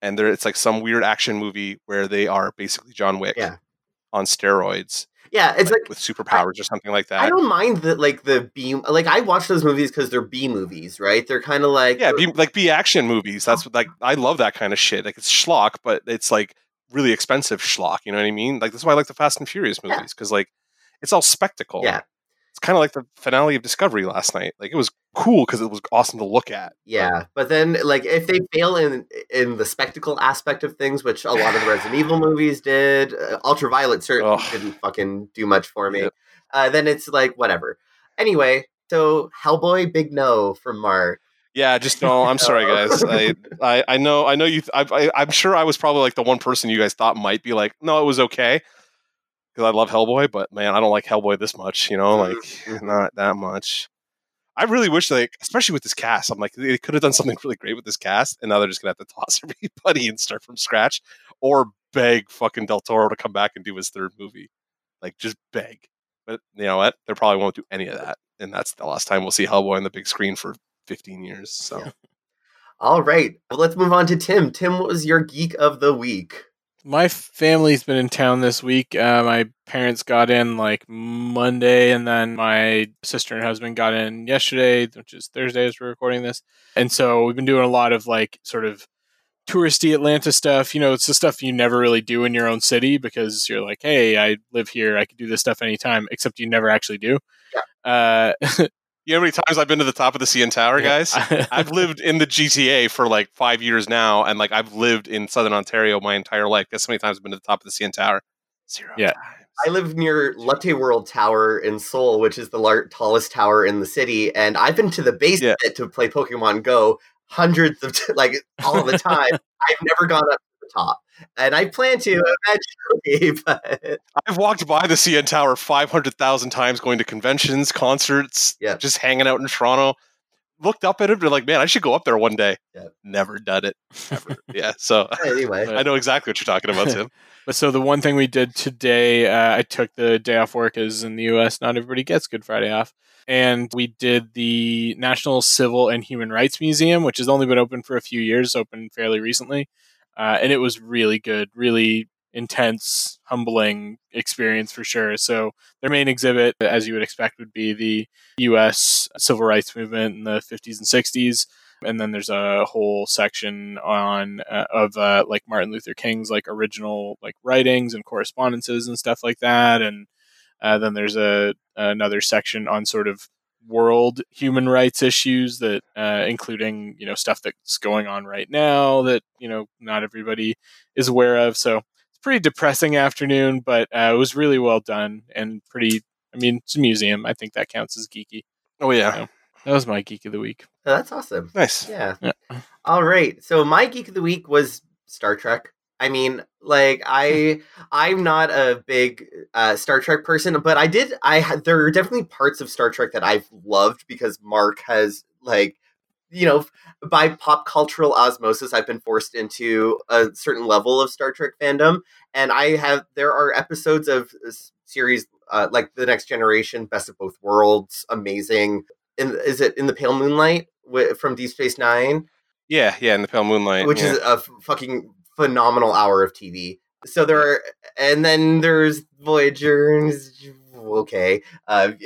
and there it's like some weird action movie where they are basically John Wick Yeah. on steroids, Yeah, it's like, like with superpowers or something like that. I don't mind that like the B like I watch those movies because they're B movies, right? They're kind of like Yeah, be, like be action movies. That's what like I love that kind of shit. Like it's schlock, but it's like really expensive schlock. You know what I mean? Like that's why I like the Fast and Furious movies because like it's all spectacle. Yeah. it's kind of like the finale of Discovery last night. Like it was cool because it was awesome to look at. yeah. But then like if they fail in in the spectacle aspect of things, which a lot of the [sighs] Resident Evil movies did, uh, Ultraviolet certainly Ugh. didn't fucking do much for me. Yep. Uh, then it's like whatever. Anyway, so Hellboy, big no from Mark. Yeah, just no. I'm [laughs] sorry, guys. I, I, I know, I know you. I, I, I'm sure I was probably like the one person you guys thought might be like, no, it was okay because I love Hellboy, but man, I don't like Hellboy this much. You know, like Mhm. not that much. I really wish, like, especially with this cast, I'm like, they could have done something really great with this cast, and now they're just gonna have to [laughs] toss everybody and start from scratch, or beg fucking Del Toro to come back and do his third movie, like just beg. But you know what? They probably won't do any of that, and that's the last time we'll see Hellboy on the big screen for 15 years. So. Yeah. All right, well, let's move on to Tim. Tim, what was your geek of the week? My family's been in town this week. Uh, my parents got in like Monday, and then my sister and husband got in yesterday, which is Thursday as we're recording this. And so we've been doing a lot of like sort of touristy Atlanta stuff. You know, it's the stuff you never really do in your own city because you're like, hey, I live here, I could do this stuff anytime, except you never actually do. Uh, [laughs] You know how many times I've been to the top of the CN Tower, guys? [laughs] I've lived in the GTA for like five years now, and like I've lived in Southern Ontario my entire life. Guess how many times I've been to the top of the CN Tower? Zero. Yeah. times. I live near Lotte World Tower in Seoul, which is the lar- tallest tower in the city, and I've been to the base Yeah. of it to play Pokemon Go hundreds of t- like all the time. [laughs] I've never gone up to the top, and I plan to eventually. [laughs] But I've walked by the CN Tower 500,000 times going to conventions, concerts, Yeah. just hanging out in Toronto. Looked up at it and been like, man, I should go up there one day. Yeah. Never done it. [laughs] Never. yeah. So anyway, [laughs] I know exactly what you're talking about, Tim. But so the one thing we did today, uh, I took the day off work, as in the U.S., not everybody gets Good Friday off, and we did the National Civil and Human Rights Museum, which has only been open for a few years, opened fairly recently, uh, and it was really good, really intense, humbling experience for sure. So their main exhibit, as you would expect, would be the U.S. civil rights movement in the 50s and 60s and then there's a whole section on uh, of uh, like Martin Luther King's like original like writings and correspondences and stuff like that, and uh, then there's a another section on sort of world human rights issues that uh, including you know stuff that's going on right now that you know not everybody is aware of. So it's a pretty depressing afternoon, but uh, it was really well done and pretty. I mean, it's a museum. I think that counts as geeky. Oh, yeah. That was my geek of the week. Oh, that's awesome. Nice. Yeah. Yeah. All right. So my geek of the week was Star Trek. I mean, like [laughs] I I'm not a big uh, Star Trek person, but I did I there are definitely parts of Star Trek that I've loved because Mark has like you know by pop cultural osmosis I've been forced into a certain level of Star Trek fandom and I have there are episodes of series uh, like the next generation best of both worlds amazing in, is it in the pale moonlight from Deep Space Nine Yeah. Yeah. In the Pale Moonlight. which yeah. is a fucking phenomenal hour of TV. So there are, and then there's Voyagers. Okay, uh, [laughs]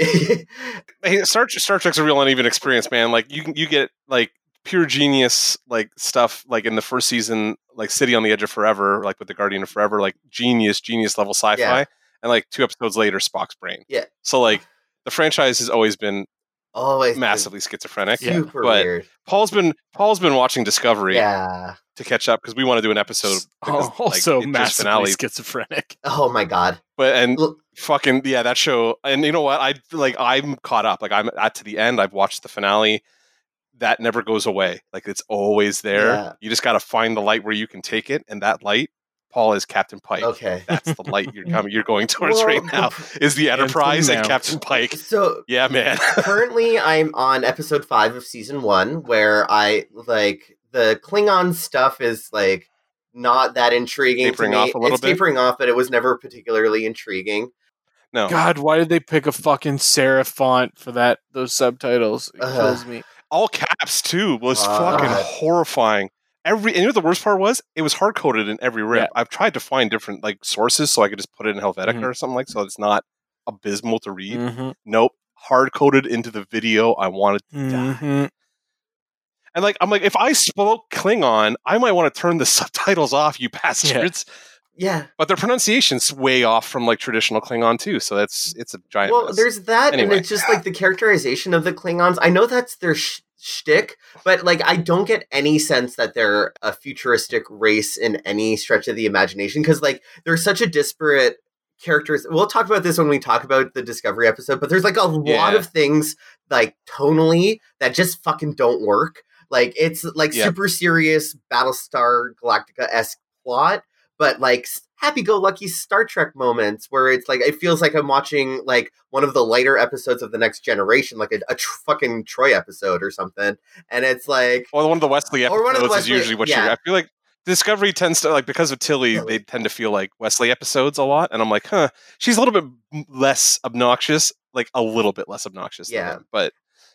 hey, Star Star Trek's a real uneven experience, man. Like you you get like pure genius like stuff like in the first season, like City on the Edge of Forever, like with the Guardian of Forever, like genius, genius level sci-fi, Yeah. and like two episodes later, Spock's brain. Yeah. So like the franchise has always been always massively schizophrenic. Yeah, super but- weird. Paul's been Paul's been watching Discovery Yeah. to catch up because we want to do an episode. because, oh, like, also just massively finale, schizophrenic. Oh my god. but and Look, fucking yeah that show and you know what i like i'm caught up like i'm at to the end i've watched the finale that never goes away like it's always there Yeah. you just got to find the light where you can take it and that light paul is captain pike okay. [laughs] that's the light you're coming you're going [laughs] towards Well, right now is the enterprise and captain pike So yeah man [laughs] currently I'm on episode five of season one, where I like the Klingon stuff is like not that intriguing Tapering to me. off a little it's bit? tapering off, but it was never particularly intriguing. no God, why did they pick a fucking serif font for that? Those subtitles it Ugh. kills me. all caps too was Uh, fucking horrifying every and you know what the worst part was it was hard coded in every rip Yeah. i've tried to find different like sources so i could just put it in helvetica Mhm. or something like so it's not abysmal to read Mhm, nope hard coded into the video i wanted mhm. and like i'm like if i spoke klingon i might want to turn the subtitles off you bastards Yeah. but their pronunciation's way off from like traditional klingon too so that's it's a giant Well, mess. there's that, and it's just like the characterization of the Klingons. I know that's their sh- shtick, but like I don't get any sense that they're a futuristic race in any stretch of the imagination because like they're such a disparate characters. We'll talk about this when we talk about the Discovery episode, but there's like a lot of things like tonally that just fucking don't work. Like it's like Yeah. super serious Battlestar Galactica esque plot, but like happy go lucky Star Trek moments where it's like it feels like I'm watching like one of the lighter episodes of the next generation, like a, a tr- fucking Troi episode or something. And it's like, Well, one of the Wesley Or episodes one of the is usually what yeah. you're. I feel like Discovery tends to like because of Tilly, they tend to feel like Wesley episodes a lot, and I'm like, huh, she's a little bit less obnoxious, like a little bit less obnoxious. Yeah. him, but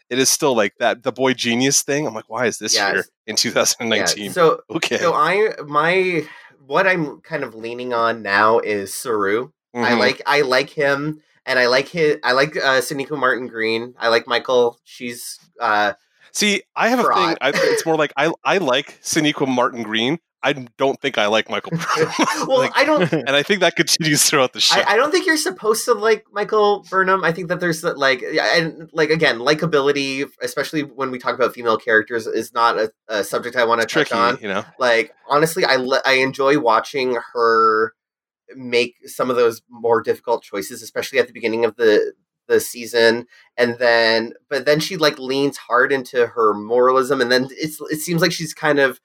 it is still like that the boy genius thing. I'm like, why is this Yes. here in yeah. 2019? So, [laughs] okay, so I my what I'm kind of leaning on now is Saru. I Mhm. like I like him, and I like his I like uh, Sonequa Martin Green. I like Michael. She's uh, See, I have a thing. I, it's more like I I like Sonequa Martin Green. I don't think I like Michael. [laughs] Burnham. [laughs] well, Like, I don't. [laughs] and I think that continues throughout the show. I, I don't think you're supposed to like Michael Burnham. I think that there's like, and like again, likability, especially when we talk about female characters, is not a, a subject I want to touch on. you know. Like honestly, I le- I enjoy watching her make some of those more difficult choices, especially at the beginning of the the season and then but then she like leans hard into her moralism and then it's it seems like she's kind of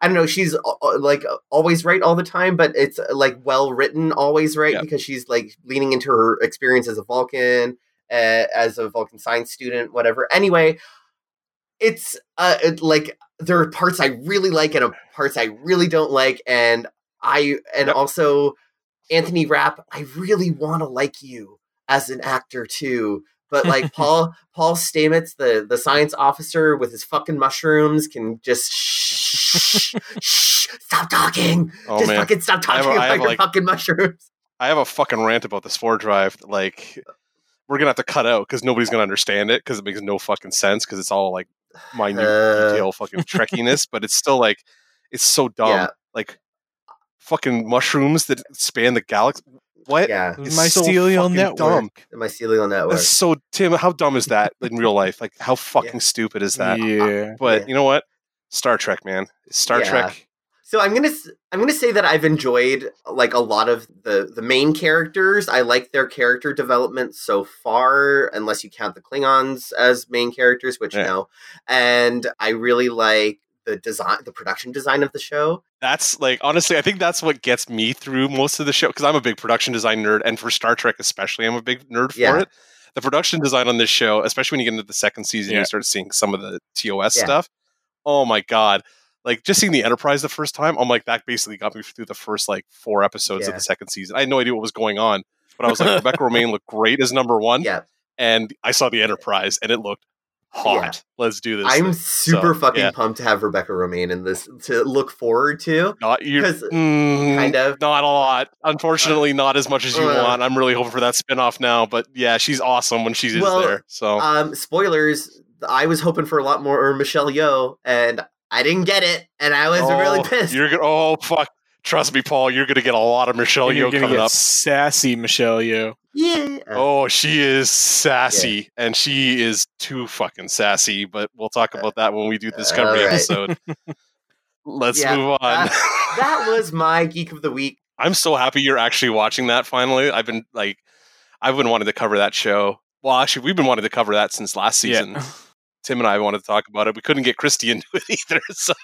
I don't know. She's uh, uh, like always right all the time, but it's uh, like well written, always right Yeah. because she's like leaning into her experience as a Vulcan, uh, as a Vulcan science student, whatever. Anyway, it's uh it, like there are parts I really like and uh, parts I really don't like, and I and Yep. also Anthony Rapp. I really want to like you as an actor too. But like [laughs] Paul Paul Stamets, the the science officer with his fucking mushrooms, can just shh, shh, stop talking. Oh just man, fucking stop have talking I about have, your like- fucking mushrooms. I have a fucking rant about the spore drive. Like, we're gonna have to cut out because nobody's gonna understand it because it makes no fucking sense because it's all like minute Uh. detail fucking trekkiness, but it's still like it's so dumb. Yeah. Like fucking mushrooms that span the galaxy. What? Yeah, It's Mycelial fucking network. dumb. the mycelial network. That's so Tim. How dumb is that in real life? Like, how fucking stupid is that? Yeah. But Yeah. you know what? Star Trek, man. Star Yeah. Trek. So I'm gonna s- I'm gonna say that I've enjoyed like a lot of the the main characters. I like their character development so far, unless you count the Klingons as main characters, which Yeah. no. And I really like the design, the production design of the show. That's like honestly, I think that's what gets me through most of the show because I'm a big production design nerd, and for Star Trek especially, I'm a big nerd for Yeah. it. The production design on this show, especially when you get into the second season, Yeah. you start seeing some of the TOS Yeah. stuff. Oh my god! Like just seeing the Enterprise the first time, I'm like that basically got me through the first like four episodes of the second season. I had no idea what was going on, but I was like, [laughs] Rebecca Romijn looked great as number one, Yeah, and I saw the Enterprise, and it looked hot. Let's do this. I'm thing. super So, fucking yeah. pumped to have Rebecca Romijn in this to look forward to. Not you, mm, kind of. Not a lot. Unfortunately, not as much as you Uh, want. I'm really hoping for that spin-off now, but yeah, she's awesome when she's Well, there. So Um, spoilers. I was hoping for a lot more Michelle Yeoh, and I didn't get it, and I was really Oh, pissed. You're gonna. Oh fuck! Trust me, Paul. You're gonna get a lot of Michelle you're Yeoh coming get up. sassy Michelle Yeoh. Yeah. Oh, she is sassy, and she is too fucking sassy. But we'll talk about that when we do the Discovery Alright. episode. [laughs] Let's Yeah, move on. that- that [laughs] was my geek of the week. I'm so happy you're actually watching that finally. I've been like, I've been wanting to cover that show. Well, actually, we've been wanting to cover that since last season. Yeah. [laughs] Tim and I wanted to talk about it. We couldn't get Christy into it [laughs] either. So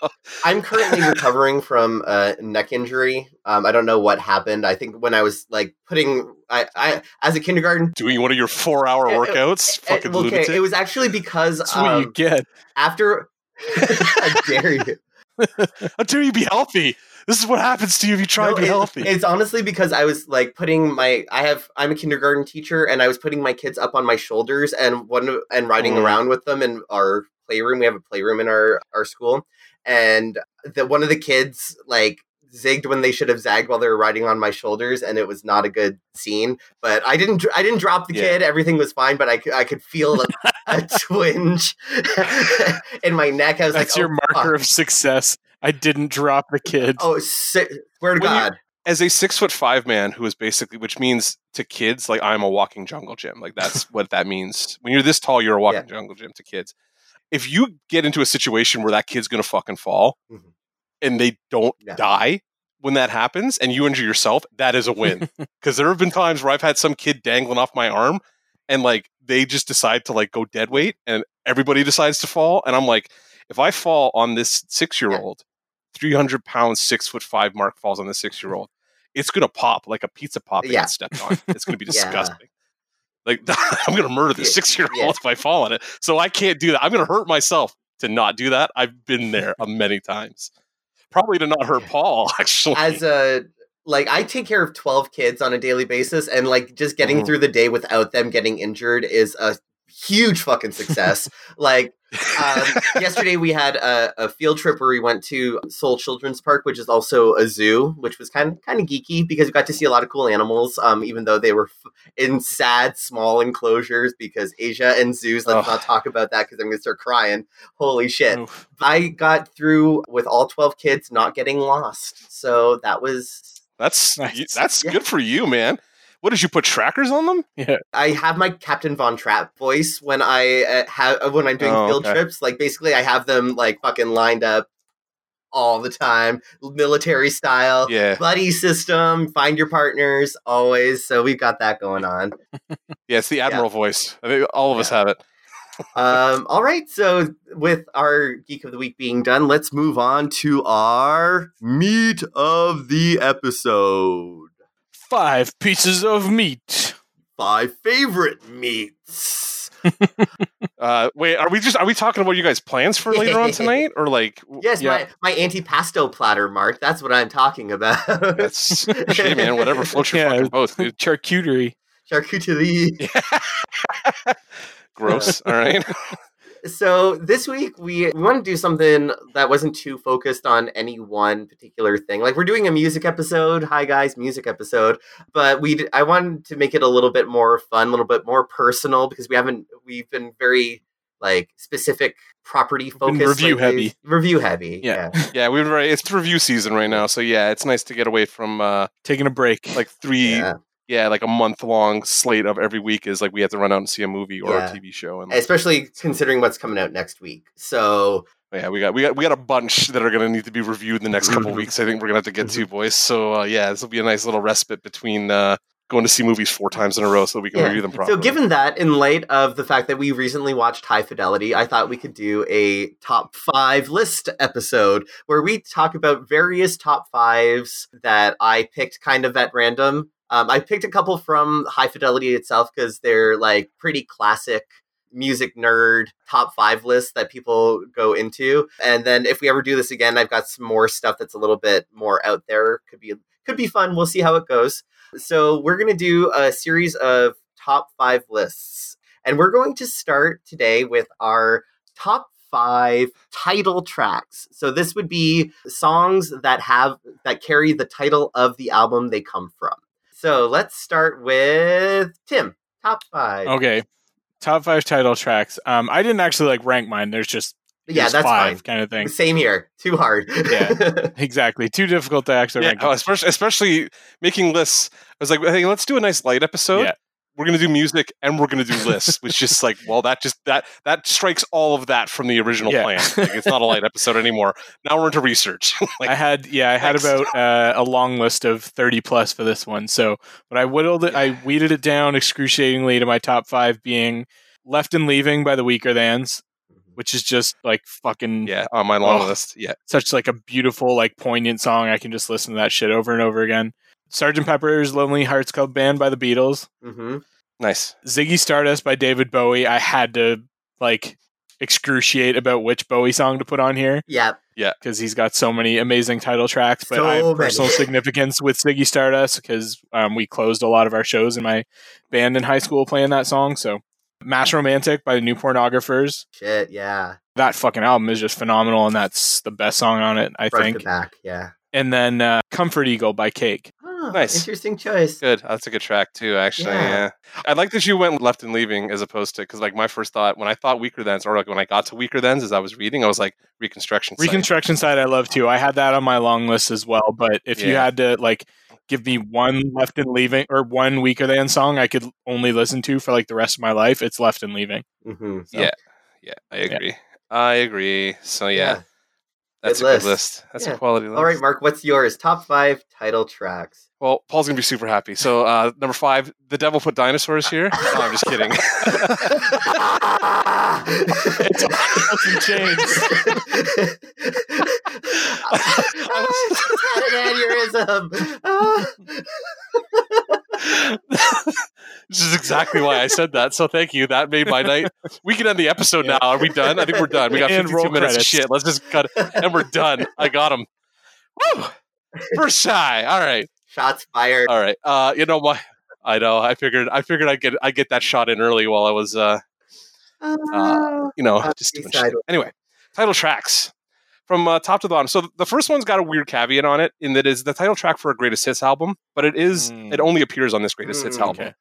I'm currently recovering from a neck injury. Um, I don't know what happened. I think when I was like putting, I, I as a kindergarten. doing one of your four hour Uh, uh, workouts, uh, fucking okay, lunatic. it was actually because That's what you um, get. after. [laughs] [laughs] How dare you? [laughs] Dare you be healthy? This is what happens to you if you try No, to be it- healthy. It's honestly because I was like putting my I have I'm a kindergarten teacher and I was putting my kids up on my shoulders and one of- and riding Mm. around with them in our playroom. We have a playroom in our our school, and the one of the kids like zigged when they should have zagged while they were riding on my shoulders, and it was not a good scene. But I didn't I didn't drop the Yeah. kid. Everything was fine, but I could I could feel a, a [laughs] twinge [laughs] in my neck. I was like, That's like, your oh, marker fuck. of success. I didn't drop the kid. Oh, si- swear to When you- God. As a six foot five man who is basically, which means to kids, like I'm a walking jungle gym. Like that's [laughs] what that means. When you're this tall, you're a walking jungle gym to kids. If you get into a situation where that kid's gonna fucking fall Mhm. And they don't Yeah. die when that happens and you injure yourself, that is a win. [laughs] Because there have been times where I've had some kid dangling off my arm and like they just decide to like go dead weight and everybody decides to fall. And I'm like, if I fall on this six year old, 300 pounds, six foot five Mark falls on the six year old, it's going to pop like a pizza pop Yeah. stepped on. It's going to be [laughs] Yeah. disgusting. Like, [laughs] I'm going to murder the six year yeah. old if I fall on it. So I can't do that. I'm going to hurt myself to not do that. I've been there a many times. Probably to not hurt [laughs] Paul, [laughs] actually. as a like I take care of 12 kids on a daily basis and like just getting Mhm. through the day without them getting injured is a huge fucking success. like um, [laughs] yesterday we had a, a field trip where we went to Seoul Children's Park, which is also a zoo, which was kind of kind of geeky because we got to see a lot of cool animals, um, even though they were f- in sad small enclosures. Because Asia and zoos, let's not talk about that because I'm gonna start crying. Holy shit! Oof. I got through with all 12 kids not getting lost, so that was That's Nice. that's Yeah. good for you, man. What did you put trackers on them? [laughs] Yeah. I have my Captain Von Trapp voice when I uh, have when I'm doing Oh, field okay. trips. Like basically, I have them like fucking lined up all the time, military style. Yeah, Buddy system, find your partners always. So we've got that going on. [laughs] yeah, it's the admiral voice. I think all of us have it. [laughs] um, all right, so with our geek of the week being done, let's move on to our meat of the episode. Five pieces of meat. Five favorite meats. [laughs] Uh, wait, are we just are we talking about you guys' plans for later on tonight, or like? Yes, yeah, my, my antipasto platter, Mark. That's what I'm talking about. that's shit, man. Whatever [laughs] floats your Yeah. fucking boat, dude. Charcuterie. Charcuterie. [laughs] Gross. All right. So this week we, we want to do something that wasn't too focused on any one particular thing. Like we're doing a music episode. Hi guys, music episode. But we I wanted to make it a little bit more fun, a little bit more personal because we haven't we've been very like specific property been focused review lately. heavy. Review heavy. Yeah. Yeah. [laughs] Yeah, we're very. It's review season right now, so yeah, it's nice to get away from uh Taking a break. like three, Yeah. Yeah, like a month long slate of every week is like we have to run out and see a movie or Yeah. a TV show, and Especially considering what's coming out next week. So yeah, we got we got we got a bunch that are going to need to be reviewed in the next couple [laughs] weeks. I think we're gonna have to get to boys. So uh, yeah, this will be a nice little respite between uh going to see movies four times in a row so we can Yeah. review them properly. So, given that, in light of the fact that we recently watched High Fidelity, I thought we could do a top five list episode where we talk about various top fives that I picked kind of at random. Um, I picked a couple from High Fidelity itself because they're like pretty classic music nerd top five lists that people go into. And then if we ever do this again, I've got some more stuff that's a little bit more out there. Could be could be fun. We'll see how it goes. So we're to do a series of top five lists. And we're going to start today with our top five title tracks. So this would be songs that have that carry the title of the album they come from. So let's start with Tim. Top five. okay. Top five title tracks. Um, I didn't actually like rank mine. There's just yeah, that's five fine. kind of thing. Same here. Too hard. Yeah. [laughs] Exactly. Too difficult to actually yeah, rank. oh, especially especially making lists. I was like, hey, let's do a nice light episode. Yeah. We're gonna do music and we're gonna do lists, which just like, well, that just that that strikes all of that from the original Yeah. plan. Like, it's not a light episode anymore. Now we're into research. [laughs] like, I had yeah, I had next. about uh, a long list of thirty plus for this one. So, but I whittled it, I weeded it down excruciatingly to my top five being "Left and Leaving" by the Weakerthans, which is just like fucking yeah, on my long Oh. list. Yeah, such like a beautiful, like poignant song. I can just listen to that shit over and over again. Sergeant Pepper's Lonely Hearts Club Band by the Beatles, hmm nice. Ziggy Stardust by David Bowie. I had to like excruciate about which Bowie song to put on here. Yep. Yeah. because he's got so many amazing title tracks. But So I have many. personal [laughs] significance with Ziggy Stardust because um, we closed a lot of our shows in my band in high school playing that song. So, Mass Romantic by the New Pornographers. Shit. Yeah. That fucking album is just phenomenal, and that's the best song on it, I Front think. back. Yeah. And then uh, Comfort Eagle by Cake. Oh, Nice. Interesting choice. Good. That's a good track too. Actually, Yeah. yeah. I like that you went left and leaving as opposed to because like my first thought when I thought Weakerthans or like when I got to Weakerthans as I was reading, I was like reconstruction. site. Reconstruction Site, I love too. I had that on my long list as well. But if you had to like give me one left and leaving or one weaker than song I could only listen to for like the rest of my life, it's left and leaving. hmm So- Yeah. Yeah, I agree. I agree. So yeah, that's Good a list. good list. That's Yeah. a quality list. All right, Mark, what's yours? Top five title tracks. Well, Paul's gonna be super happy. So uh, number five, the devil put dinosaurs here. [laughs] No, I'm just kidding. [laughs] It's belts chains. [laughs] I just had an aneurysm. [laughs] This is exactly why I said that. So thank you. That made my night. We can end the episode now. Are we done? I think we're done. We got And 52 minutes credits. of shit. Let's just cut it. And we're done. I got him. Woo! First shy. All right. Shots fired. All right. Uh, you know my I know. I figured I figured I'd get I get that shot in early while I was uh Ah. you know, just doing side. shit. Anyway, title tracks from uh, top to the bottom. So the first one's got a weird caveat on it in that is the title track for a greatest hits album, but it is Mm. it only appears on this greatest hits Mm, album. okay.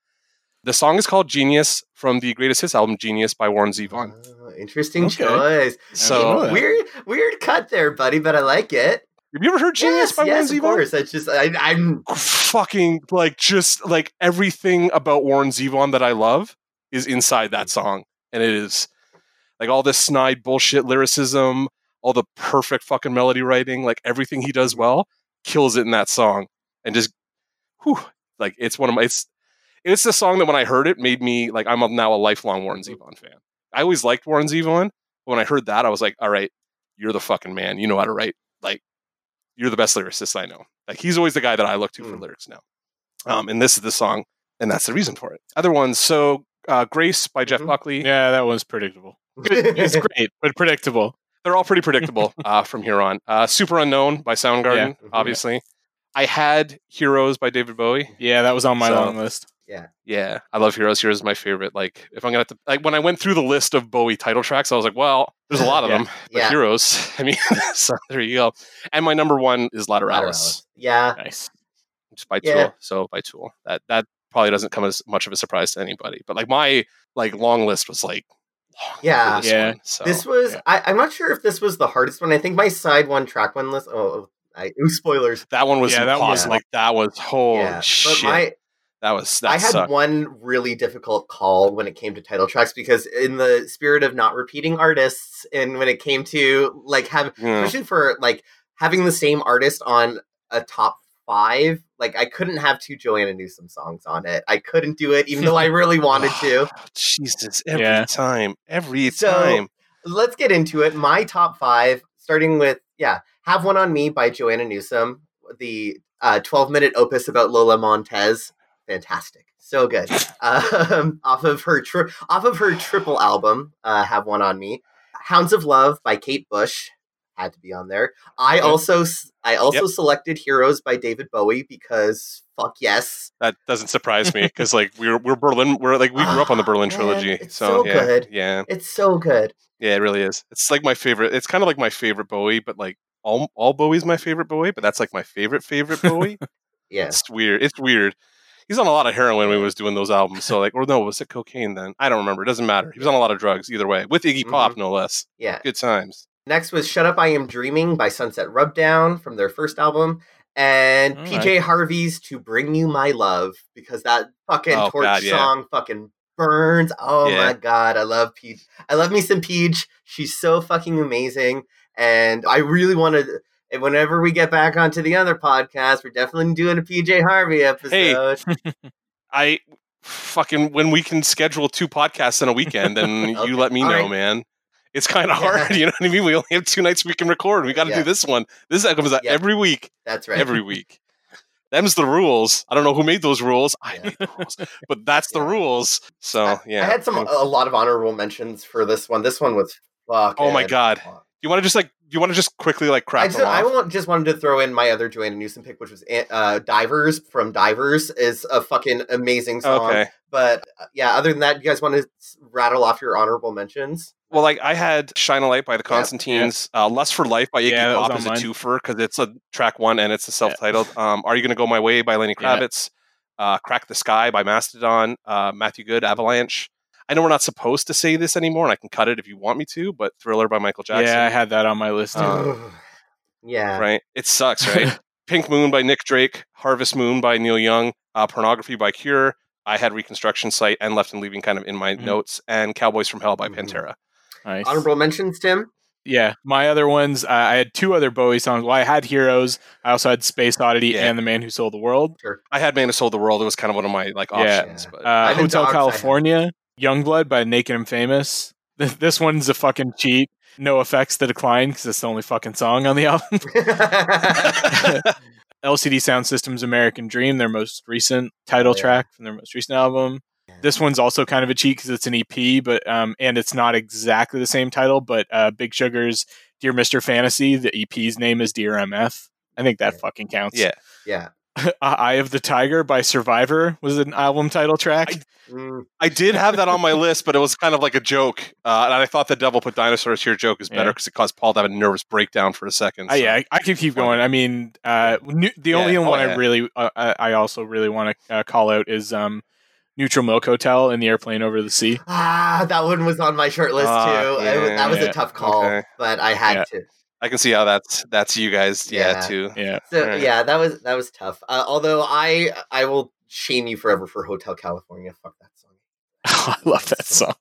The song is called Genius from the greatest hits album Genius by Warren Zevon. Oh, interesting Okay. choice. So weird, weird cut there, buddy, but I like it. have you ever heard Genius yes, by yes, of Warren Zevon? course. That's just I, I'm Fucking like just like everything about Warren Zevon that I love is inside that song. And it is like all this snide bullshit lyricism, all the perfect fucking melody writing, like everything he does well, kills it in that song, and just, whew, like it's one of my it's it's the song that when I heard it made me like I'm now a lifelong Warren Mhm. Zevon fan. I always liked Warren Zevon, but when I heard that, I was like, all right, you're the fucking man. You know how to write. Like you're the best lyricist I know. Like he's always the guy that I look to for Mm. lyrics now. Um, and this is the song, and that's the reason for it. Other ones, so uh, Grace by Jeff Mhm. Buckley. Yeah, that was predictable. It's great, but predictable. They're all pretty predictable [laughs] uh, from here on. Uh, Superunknown by Soundgarden, Mhm. obviously. I had Heroes by David Bowie. Yeah, that was on my So- long list. Yeah, yeah, I love Heroes. Heroes is my favorite. Like, if I'm gonna have to, like, when I went through the list of Bowie title tracks, I was like, well, there's a lot of [laughs] Yeah. them, but Yeah. Heroes. [laughs] I mean, so there you go. And my number one is Lateralus, Lateralus. Yeah. Nice. just by Yeah. Tool. So by Tool, that that probably doesn't come as much of a surprise to anybody. But like my like long list was like, long for Yeah. this Yeah. one, so This was yeah. I, I'm not sure if this was the hardest one. I think my side one track one list. Oh, oh I, ooh, spoilers. that one was Yeah, that was impossible. like that was holy yeah, shit. but my that was that I had sucked. one really difficult call when it came to title tracks because in the spirit of not repeating artists and when it came to like have Yeah. especially for like having the same artist on a top five, like I couldn't have two Joanna Newsom songs on it. I couldn't do it, even though I really [laughs] wanted to. [sighs] Jesus, every Yeah. time, every So- time. Let's get into it. My top five, starting with yeah, "Have One on Me" by Joanna Newsom, the uh, 12 minute opus about Lola Montez. Fantastic, so good. [laughs] um, off of her tri- off of her triple album, uh, "Have One on Me." "Hounds of Love" by Kate Bush had to be on there. I Yep. also I also selected "Heroes" by David Bowie because fuck yes. That doesn't surprise me because like we're we're Berlin. We're like we grew up on the Ah, Berlin man, trilogy. it's so so yeah, good. yeah, It's so good. yeah. It really is. It's like my favorite. It's kind of like my favorite Bowie, but like all all Bowie's my favorite Bowie, but that's like my favorite favorite Bowie. [laughs] Yeah. It's weird. It's weird. He's on a lot of heroin when he was doing those albums. So [laughs] like, or no, was it cocaine then? I don't remember. It doesn't matter. He was on a lot of drugs either way, with Iggy Pop, no less. Yeah. Good times. Next was Shut Up I Am Dreaming by Sunset Rubdown from their first album. And mm, All PJ Harvey's To Bring You My Love because that fucking Oh, torch God, yeah. song fucking burns. Oh Yeah. my god, I love Peach. I love me some Peach. She's so fucking amazing. And I really want to and whenever we get back onto the other podcast, we're definitely doing a PJ Harvey episode. [laughs] I fucking when we can schedule two podcasts in a weekend, then [laughs] Okay. you let me know, right. man. It's kind of Yeah. hard, [laughs] you know what I mean? We only have two nights we can record. We got to Yeah. do this one. This comes out Yeah. every week, That's right. every week. Them's the rules. I don't know who made those rules. I made the rules, but that's the rules. So I, yeah, I had some a lot of honorable mentions for this one. This one was fuck. Oh my God. you want to just like you want to just quickly like I crack just, them I want, just wanted to throw in my other Joanna Newsom pick, which was uh, "Divers" from Divers, is a fucking amazing song. Okay. But uh, yeah, other than that, you guys want to rattle off your honorable mentions? Well, like I had "Shine a Light" by the Constantines, Uh, "Lust for Life" by Iggy Yeah, that Pop is a mine. twofer because it's a track one and it's a self-titled. Um, "Are You Gonna Go My Way" by Lenny Yeah. Kravitz, uh, "Crack the Sky" by Mastodon, uh, Matthew Good, Avalanche. I know we're not supposed to say this anymore, and I can cut it if you want me to. But "Thriller" by Michael Jackson. Yeah, I had that on my list. too. Uh, yeah, right? It sucks, right? [laughs] Pink Moon by Nick Drake, Harvest Moon by Neil Young, uh, Pornography by Cure. I had Reconstruction Site and Left and Leaving kind of in my Mhm. notes, and Cowboys from Hell by Mhm. Pantera. Nice. honorable mentions, Tim. Yeah, my other ones. Uh, I had two other Bowie songs. Well, I had Heroes. I also had Space Oddity Yeah. and The Man Who Sold the World. I had Man Who Sold the World. It was kind of one of my like Yeah. options, but Uh, Hotel dogs, I have- California, Youngblood by Naked and Famous. This one's a fucking cheat. NOFX the decline because it's the only fucking song on the [laughs] album. [laughs] [laughs] LCD Soundsystem's American Dream, their most recent title Oh, yeah. track from their most recent album. This one's also kind of a cheat because it's an EP, but um, and it's not exactly the same title. But uh, Big Sugar's "Dear Mister Fantasy," the EP's name is "Dear MF." I think that Yeah. fucking counts. yeah, yeah. [laughs] "Eye of the Tiger" by Survivor was an album title track. Mm, I did have that on my list, but it was kind of like a joke, uh, and I thought the devil put dinosaurs here joke is better Yeah. because it caused Paul to have a nervous breakdown for a second. Uh, yeah, I, I could keep going. I mean, uh, nu- the only Yeah, one oh, I really, uh, I I also really want to uh, call out is um, "Neutral Milk Hotel" in the airplane over the sea. ah, that one was on my short list Ah, too. It was- that was yeah, a tough call, okay. but I had Yeah. to. I can see how that's that's you guys, yeah, Yeah. too. Yeah, So Alright. yeah, that was that was tough. Uh, although I I will shame you forever for Hotel California. Fuck that song. [laughs] I love that song.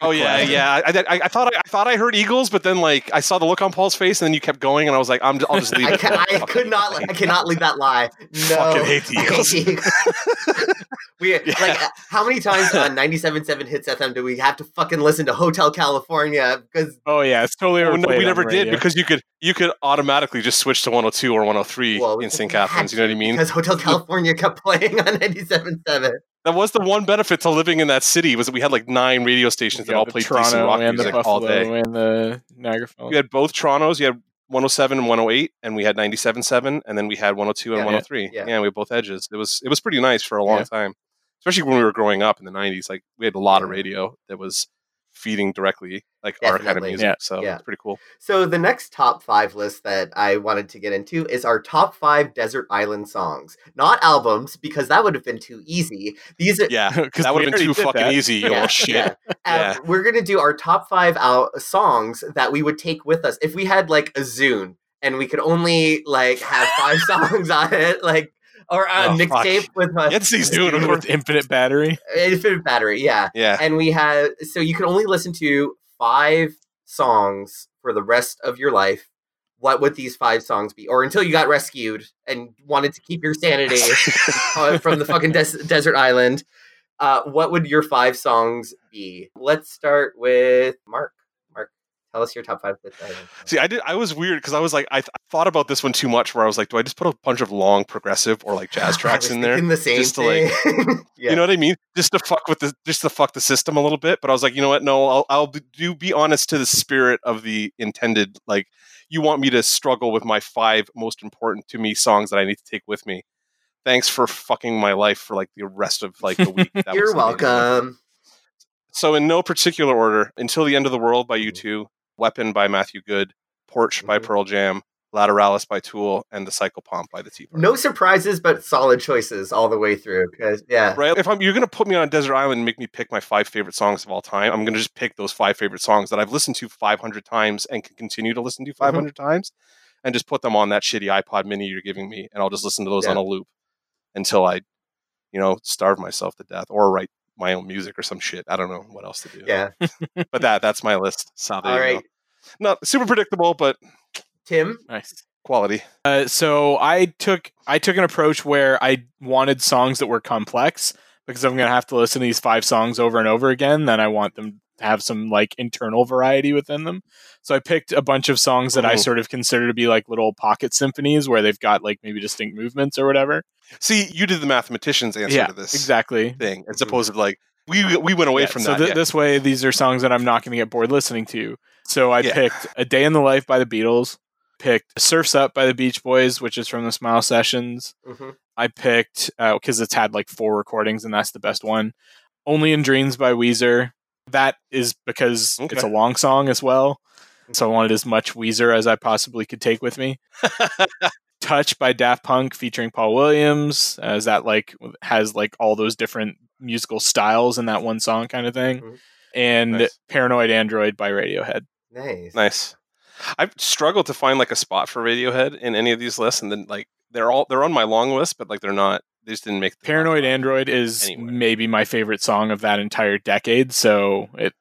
Oh yeah, yeah. I, I, I thought I, I thought I heard Eagles, but then like I saw the look on Paul's face, and then you kept going, and I was like, I'm, I'll just [laughs] leave I, it. can, I could not. I cannot leave that lie. No, Fucking hate the I Eagles. the Eagles. [laughs] we Yeah. like how many times on 97.7 hits FM do we have to fucking listen to Hotel California because Oh yeah, it's totally no, we never did radio. because you could you could automatically just switch to 102 or 103 well, in St. we Catharines. You know what I mean? Because Hotel California kept playing on 97.7. That was the one benefit to living in that city was that we had like nine radio stations that all the played decent Toronto rock and the music all day. and the Niagara Falls. You had both Torontos. You had 107 and 108, and we had 97.7, and then we had 102 and Yeah. 103. Yeah. Yeah. we had both edges. It was it was pretty nice for a long Yeah. time, especially when we were growing up in the 90s. Like we had a lot of radio that was feeding directly like our kind of music. Yeah. So Yeah. it's pretty cool. So the next top five list that I wanted to get into is our top five desert island songs, not albums, because that would have been too easy. These are yeah, [laughs] because that would have been too fucking that. easy. You Yeah, little shit. yeah. Uh, [laughs] Yeah. We're gonna do our top five out songs that we would take with us if we had like a Zune and we could only like have five [laughs] songs on it, like or a Oh, fuck. mixtape with a Let's see Zune, of course. with infinite battery. infinite battery. Yeah, Yeah. and we had so you could only listen to five songs for the rest of your life. What would these five songs be, or until you got rescued and wanted to keep your sanity [laughs] uh, from the fucking des- desert island? Uh, what would your five songs be? Let's start with Mark. Tell us your top five. See, I did. I was weird because I was like, I, th- I thought about this one too much. Where I was like, do I just put a bunch of long progressive or like jazz [laughs] tracks in there? The same just to, like- thing. [laughs] yeah. You know what I mean? Just to fuck with the, just to fuck the system a little bit. But I was like, you know what? No, I'll, I'll be- do be honest to the spirit of the intended. Like, you want me to struggle with my five most important to me songs that I need to take with me. Thanks for fucking my life for like the rest of like the week. [laughs] That You're welcome. So, in no particular order, Until the End of the World by Mhm. U2, Weapon by Matthew Good, Porch by Mhm. Pearl Jam, Lateralus by Tool, and The Psychopomp by the Tea Party. No surprises, but solid choices all the way through. Because yeah, Right? If I'm, you're going to put me on a desert island and make me pick my five favorite songs of all time, I'm going to just pick those five favorite songs that I've listened to 500 times and can continue to listen to 500 times and just put them on that shitty iPod mini you're giving me. And I'll just listen to those Yeah. on a loop until I, you know, starve myself to death or write my own music or some shit. I don't know what else to do. yeah. [laughs] But that that's my list. So there All go. Not super predictable, but Tim. Nice. quality. Uh, so I took I took an approach where I wanted songs that were complex because I'm gonna have to listen to these five songs over and over again. Then I want them to have some like internal variety within them. So I picked a bunch of songs that I Mhm. sort of consider to be like little pocket symphonies where they've got like maybe distinct movements or whatever. See, you did the mathematician's answer yeah, to this exactly. thing, as opposed to like we we went away Yeah, from so that. th- yeah. this way, these are songs that I'm not going to get bored listening to. So I picked "A Day in the Life" by the Beatles. Picked "Surfs Up" by the Beach Boys, which is from the Smile Sessions. Mhm. I picked because it's had like four recordings, and that's the best one. "Only in Dreams" by Weezer. That is because it's a long song as well, so I wanted as much Weezer as I possibly could take with me. [laughs] Touch by Daft Punk featuring Paul Williams, as that like has like all those different musical styles in that one song kind of thing. Mhm. And Nice. Paranoid Android by Radiohead. Nice. nice. I've struggled to find like a spot for Radiohead in any of these lists, and then like they're all they're on my long list, but like they're not. They just didn't make the Paranoid Android is Anywhere. maybe my favorite song of that entire decade, so it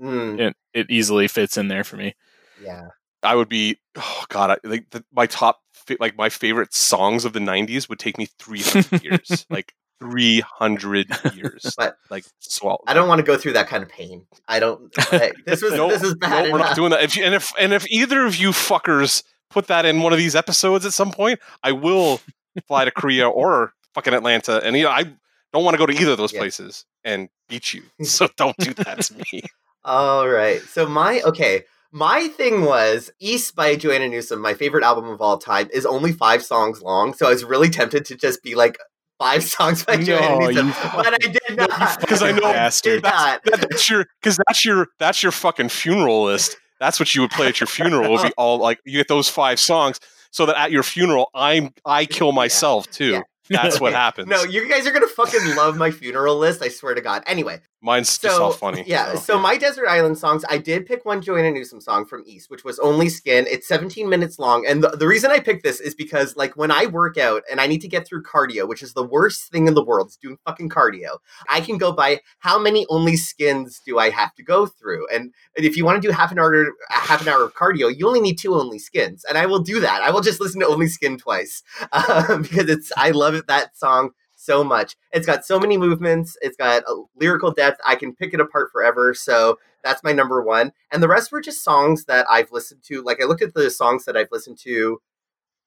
Mm, it, it easily fits in there for me. yeah. I would be oh god, I, like the, my top like my favorite songs of the '90s would take me 300 years, [laughs] like 300 years, But like swallow. I don't want to go through that kind of pain. I don't. hey, this was No, this is bad. No, we're not doing that. If you, and if and if either of you fuckers put that in one of these episodes at some point, I will fly to Korea or fucking Atlanta, and you know I don't want to go to either of those Yeah. places and beat you. [laughs] So don't do that to me. All right. So my okay. My thing was Ys by Joanna Newsom, my favorite album of all time, is only five songs long. So I was really tempted to just be like five [laughs] songs by No, Joanna Newsom, but I did not. because [laughs] I know- Bastard. not. That- that's your because that's your that's your fucking funeral list. That's what you would play at your funeral. Would be all like you get those five songs, so that at your funeral I'm I kill myself too. Yeah. That's what [laughs] happens. No, you guys are gonna fucking love my funeral list. I swear to God. Anyway, Mine's just all funny. Yeah. So, my desert island songs, I did pick one Joanna Newsom song from Ys, which was only Skin. It's 17 minutes long, and the, the reason I picked this is because like when I work out and I need to get through cardio, which is the worst thing in the world, is doing fucking cardio. I can go by how many only skins do I have to go through, and, and if you want to do half an hour half an hour of cardio, you only need two only skins, and I will do that. I will just listen to only skin twice um, [laughs] because it's I love it that song so much. It's got so many movements. It's got a lyrical depth. I can pick it apart forever. So that's my number one. And the rest were just songs that I've listened to. Like I looked at the songs that I've listened to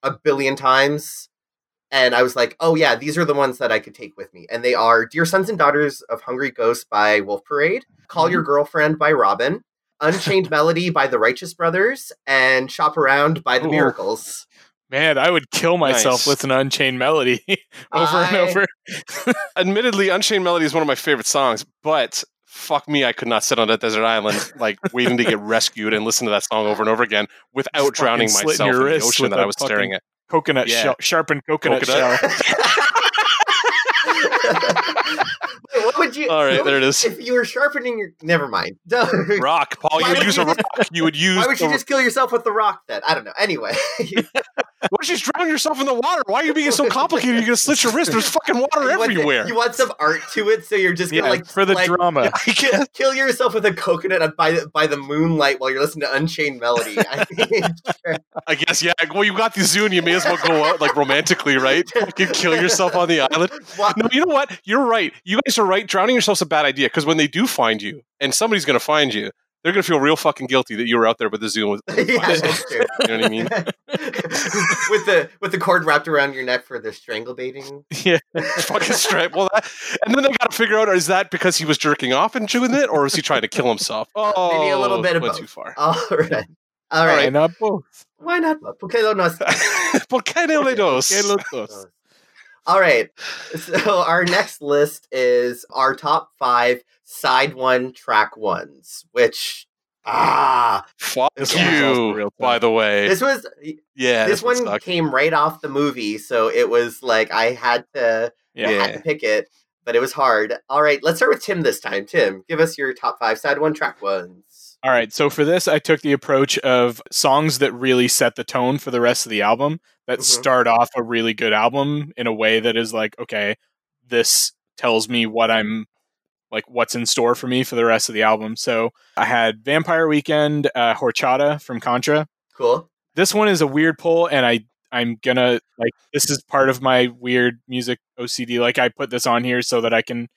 a billion times. And I was like, oh yeah, these are the ones that I could take with me. And they are Dear Sons and Daughters of Hungry Ghosts by Wolf Parade, Call Your mm-hmm. Girlfriend by Robyn, Unchained [laughs] Melody by the Righteous Brothers, and Shop Around by the Ooh. Miracles. Man, I would kill myself Nice. listening to Unchained Melody [laughs] over I- and over. [laughs] Admittedly, Unchained Melody is one of my favorite songs, but fuck me, I could not sit on that desert island [laughs] like waiting to get rescued and listen to that song over and over again without Just drowning myself in the ocean that I was staring at. Coconut Yeah. shell, sharpened coconut, Coconut. shell. Wait, [laughs] what would you? All right, there it is. If you were sharpening your, never mind. [laughs] Rock, Paul. You would would use you a rock. just- You would [laughs] use. Why would you the- just kill yourself with the rock then? I don't know. Anyway, Why don't you just drown yourself in the water? Why are you being so complicated? You're gonna slit your wrist. There's fucking water You want everywhere. you want some art to it, so you're just gonna Yeah, like for the like, drama. I guess. kill yourself with a coconut by the, by the moonlight while you're listening to Unchained Melody. I mean, I guess. Yeah. Well, you got the zoo, and you may as well go out like romantically, right? Fucking kill yourself on the island. why- No, you know what? You're right. You guys are right. Drowning yourself's a bad idea because when they do find you, and somebody's gonna find you, they're gonna feel real fucking guilty that you were out there with the zoo. With, [laughs] with yeah, that's true. [laughs] You know what I mean? [laughs] with the with the cord wrapped around your neck for the strangle baiting. Yeah. fucking straight. Well, that, and then they got to figure out: is that because he was jerking off and chewing it, or is he trying to kill himself? Oh, Maybe a little oh, bit of went both. too far. All right. All right. Why not both? Why not? Okay, no, no. ¿Por qué no le dos? Que los dos. All right. So our next list is our top five side one track ones, which ah, Fuck This one you, by the way. this was yeah, this one sucked. came right off the movie, so it was like I had to Yeah. I had to pick it, but it was hard. All right, let's start with Tim this time. Tim, give us your top five side one track ones. All right, so for this, I took the approach of songs that really set the tone for the rest of the album, that Mhm. start off a really good album in a way that is like, okay, this tells me what I'm like, what's in store for me for the rest of the album. So I had Vampire Weekend, uh, Horchata from Contra. Cool. This one is a weird pull, and I I'm gonna like this is part of my weird music OCD. Like I put this on here so that I can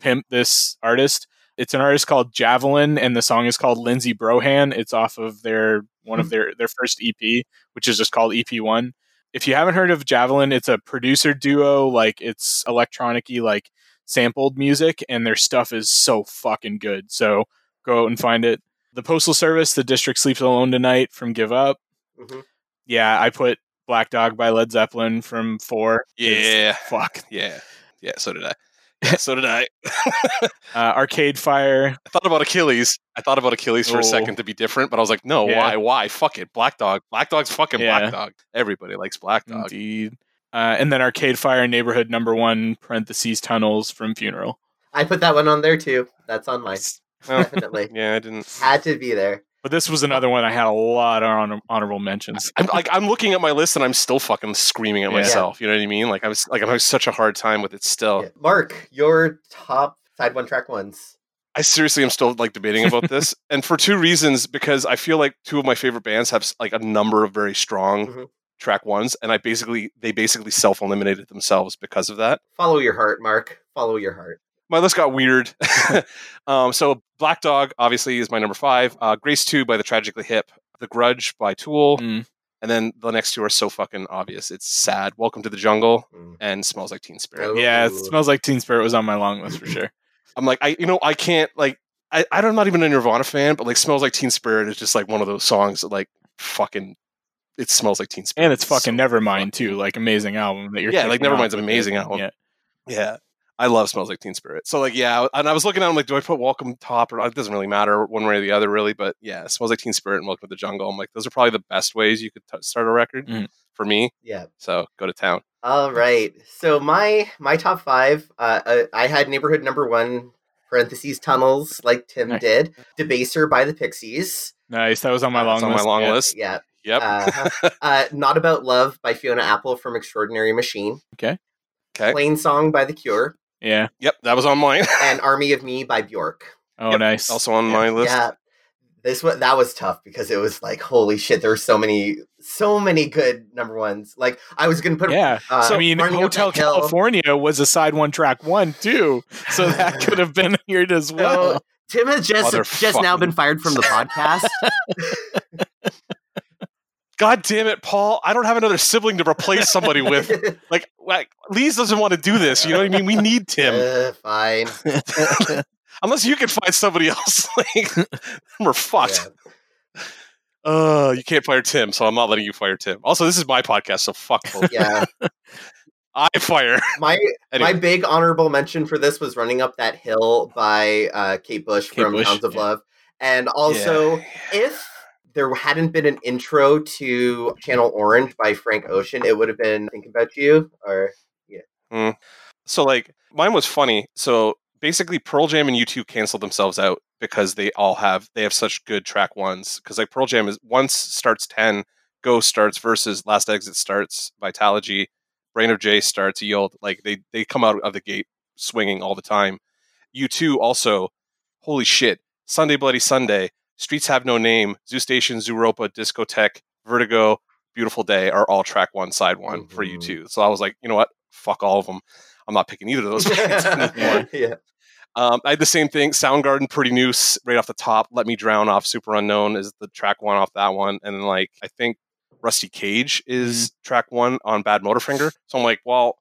pimp this artist. It's an artist called Javelin, and the song is called Lindsay Brohan. It's off of their one of their their first EP, which is just called EP One. If you haven't heard of Javelin, it's a producer duo. Like it's electronic-y, like sampled music, and their stuff is so fucking good. So go out and find it. The Postal Service, The District Sleeps Alone Tonight from Give Up. Mhm. Yeah, I put Black Dog by Led Zeppelin from Four. Yeah. Fuck. Yeah, yeah. So did I. Yeah, [laughs] so did I. [laughs] Uh, Arcade Fire. I thought about Achilles. I thought about Achilles for Oh. a second to be different, but I was like, no, Yeah. why? Why? Fuck it. Black Dog. Black Dog's fucking Yeah. Black Dog. Everybody likes Black Dog. Indeed. Uh, and then Arcade Fire, Neighborhood Number One, parentheses Tunnels from Funeral. I put that one on there too. That's on mine. Well, Definitely. [laughs] yeah, I didn't. Had to be there. But this was another one I had a lot of honor- honorable mentions. [laughs] I'm like I'm looking at my list and I'm still fucking screaming at Yeah. myself. You know what I mean? Like I was like I'm having such a hard time with it still. Yeah. Mark, your top side one track ones. I seriously am still like debating about [laughs] this, and for two reasons. Because I feel like two of my favorite bands have like a number of very strong Mhm. track ones, and I basically they basically self eliminated themselves because of that. Follow your heart, Mark. Follow your heart. My list got weird. [laughs] [laughs] um, so Black Dog obviously is my number five. Uh, Grace Two by the Tragically Hip. The Grudge by Tool. Mm. And then the next two are so fucking obvious. It's sad. Welcome to the Jungle Mm. and Smells Like Teen Spirit. Oh. Yeah, it smells like Teen Spirit was on my long list for [clears throat] sure. I'm like, I you know, I can't like I, I don't- I'm not even a Nirvana fan, but like Smells Like Teen Spirit is just like one of those songs that like fucking it smells like Teen Spirit. And it's fucking so Nevermind fucking- too, like amazing album that you're. Yeah, like kicking off Nevermind's an amazing album. Yeah, Yeah. I love Smells Like Teen Spirit. So like yeah, and I was looking at them like, do I put Welcome top or it doesn't really matter one way or the other really, but yeah, Smells Like Teen Spirit and Welcome to the Jungle. I'm like, those are probably the best ways you could t- start a record Mhm. for me. Yeah. So go to town. All right. So my my top five. Uh, uh, I had neighborhood number one, parentheses tunnels like Tim Nice. did. Debaser by the Pixies. Nice. That was on my long on my list. long yeah. list. Yeah. Yep. Uh, [laughs] uh, Not About Love by Fiona Apple from Extraordinary Machine. Okay. Okay. Plain Song by The Cure. Yeah. Yep, that was on mine. [laughs] And Army of Me by Bjork. Oh, Yep. nice. also on Yeah. my list. Yeah. This was that was tough because it was like holy shit there were so many so many good number ones like I was gonna put Yeah. uh, I mean, Running Hotel That Hill. California was a side one track one too, so [laughs] that could have been here as well. So, Tim has just just now been fired from the [laughs] podcast. God damn it, Paul! I don't have another sibling to replace somebody with. [laughs] Like, like Lee's doesn't want to do this. You know what I mean? We need [laughs] Tim. Uh, fine. [laughs] Unless you can find somebody else, like we're fucked. Yeah. Uh, you can't fire Tim, so I'm not letting you fire Tim. Also, this is my podcast, so fuck both. yeah. I fire. My Anyway, my big honorable mention for this was Running Up That Hill by uh, Kate Bush Kate from Bush, Hounds of yeah. Love. And also Yeah. if there hadn't been an intro to Channel Orange by Frank Ocean, it would have been Think About You or yeah. Hmm. so like mine was funny. So basically, Pearl Jam and U2 canceled themselves out because they all have they have such good track ones. Because like Pearl Jam is once starts ten, Go starts versus Last Exit starts Vitalogy, Brain of J starts Yield. Like they they come out of the gate swinging all the time. U2 also, holy shit, Sunday Bloody Sunday, Streets Have No Name, Zoo Station, Zooropa, Discotheque, Vertigo, Beautiful Day are all track one, side one for Mhm. U2. So I was like, you know what? Fuck all of them. I'm not picking either of those [laughs] [laughs] yeah. Um, I had the same thing. Soundgarden, Pretty Noose, right off the top. Let Me Drown off Superunknown is the track one off that one, and then like I think Rusty Cage is track one on Badmotorfinger. So I'm like, well,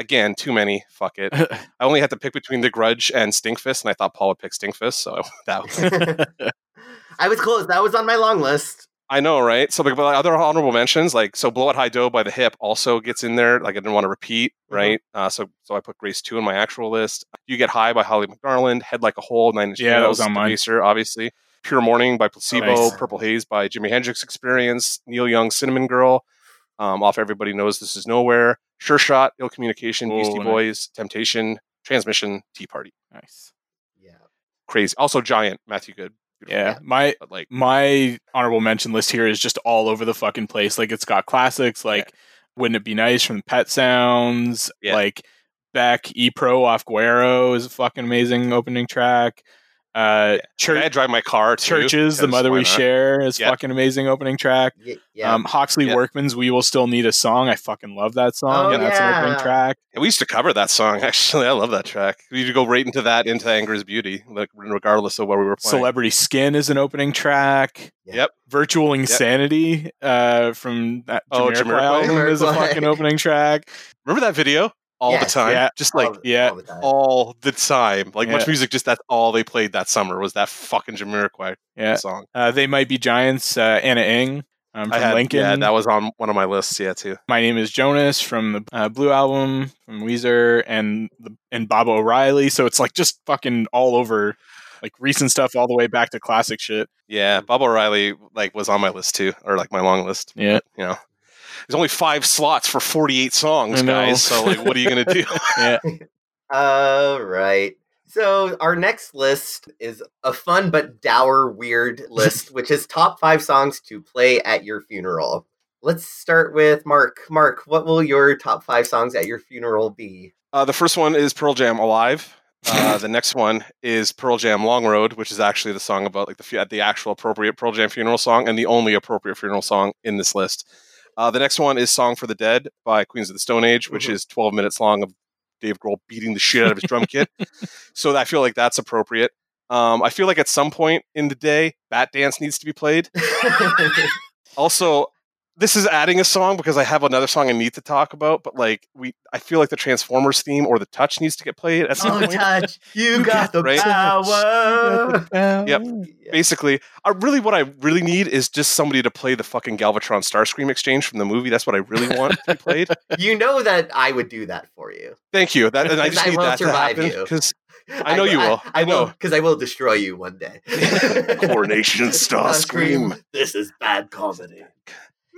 again, too many. Fuck it. [laughs] I only had to pick between The Grudge and Stinkfist, and I thought Paul would pick Stinkfist, so [laughs] that was [laughs] I was close. That was on my long list. I know, right? So, like, but other honorable mentions, like so, "Blow at High Dough" by the Hip also gets in there. Like, I didn't want to repeat, Mhm. right? Uh, so, so I put Grace Two in my actual list. "You Get High" by Holly McNarland, "Head Like a Hole" Nine Inch Yeah, that Nails, was on mine. Debaser, obviously. "Pure Morning" by Placebo, Nice. "Purple Haze" by Jimi Hendrix Experience, Neil Young, "Cinnamon Girl," um, off "Everybody Knows This Is Nowhere," "Sure Shot," "Ill Communication," Oh, "Beastie nice. Boys," "Temptation," "Transmission," "Tea Party." nice. Yeah. Crazy. Also, "Giant," Matthew Good. Beautiful. Yeah, my But like, my honorable mention list here is just all over the fucking place. Like it's got classics like "Wouldn't It Be Nice" from Pet Sounds, Yeah. like Beck E Pro off Guero is a fucking amazing opening track. Uh, Chur- I drive my car too. Chvrches, the mother we share is Yeah. fucking amazing opening track. Y- yeah. Um, Hawksley Yeah. Workman's "We Will Still Need a Song." I fucking love that song. Oh, That's an opening track. Yeah, we used to cover that song. [laughs] Actually, I love that track. We used to go right into that, into Anger is Beauty, like regardless of where we were playing. Celebrity Skin is an opening track. Yeah. Yep. Virtual Insanity uh, from that Oh, Jamiroquai Jamiroquai. album is a fucking opening track. Remember that video all Yes. the time? Yeah. Just All like the- yeah, all the time. all the time. Like MuchMusic, just that's all they played that summer was that fucking Jamiroquai Yeah, song. uh, they might be giants. Uh, Ana Ng um, from had, Lincoln. yeah, that was on one of my lists. Yeah, too. My name is Jonas from the uh, Blue album from Weezer and the, and Baba O'Riley. So it's like just fucking all over, like recent stuff all the way back to classic shit. Yeah, Baba O'Riley like was on my list too, or like my long list. Yeah, You know, there's only five slots for 48 songs, guys. So like, what are you gonna do? [laughs] yeah. [laughs] All right. So our next list is a fun but dour weird [laughs] list, which is top five songs to play at your funeral. Let's start with Mark. Mark, what will your top five songs at your funeral be? Uh, the first one is Pearl Jam "Alive." Uh, the next one is Pearl Jam "Long Road," which is actually the song about like the fu- the actual appropriate Pearl Jam funeral song and the only appropriate funeral song in this list. Uh, the next one is "Song for the Dead" by Queens of the Stone Age, which Mhm. is 12 minutes long of Dave Grohl beating the shit out of his drum kit. [laughs] So I feel like that's appropriate. Um, I feel like at some point in the day, Bat Dance needs to be played. [laughs] Also, this is adding a song because I have another song I need to talk about, but like we I feel like the Transformers theme or the touch needs to get played at some oh, point. touch, [laughs] you got the right? power. Yep. Yeah. Basically, I really what I really need is just somebody to play the fucking Galvatron Starscream exchange from the movie. That's what I really want to be played. [laughs] You know that I would do that for you. Thank you. That and I [laughs] just I need will that to survive happen you. because I know you will. I, I know. because I will destroy you one day. Coronation Starscream. This is bad comedy.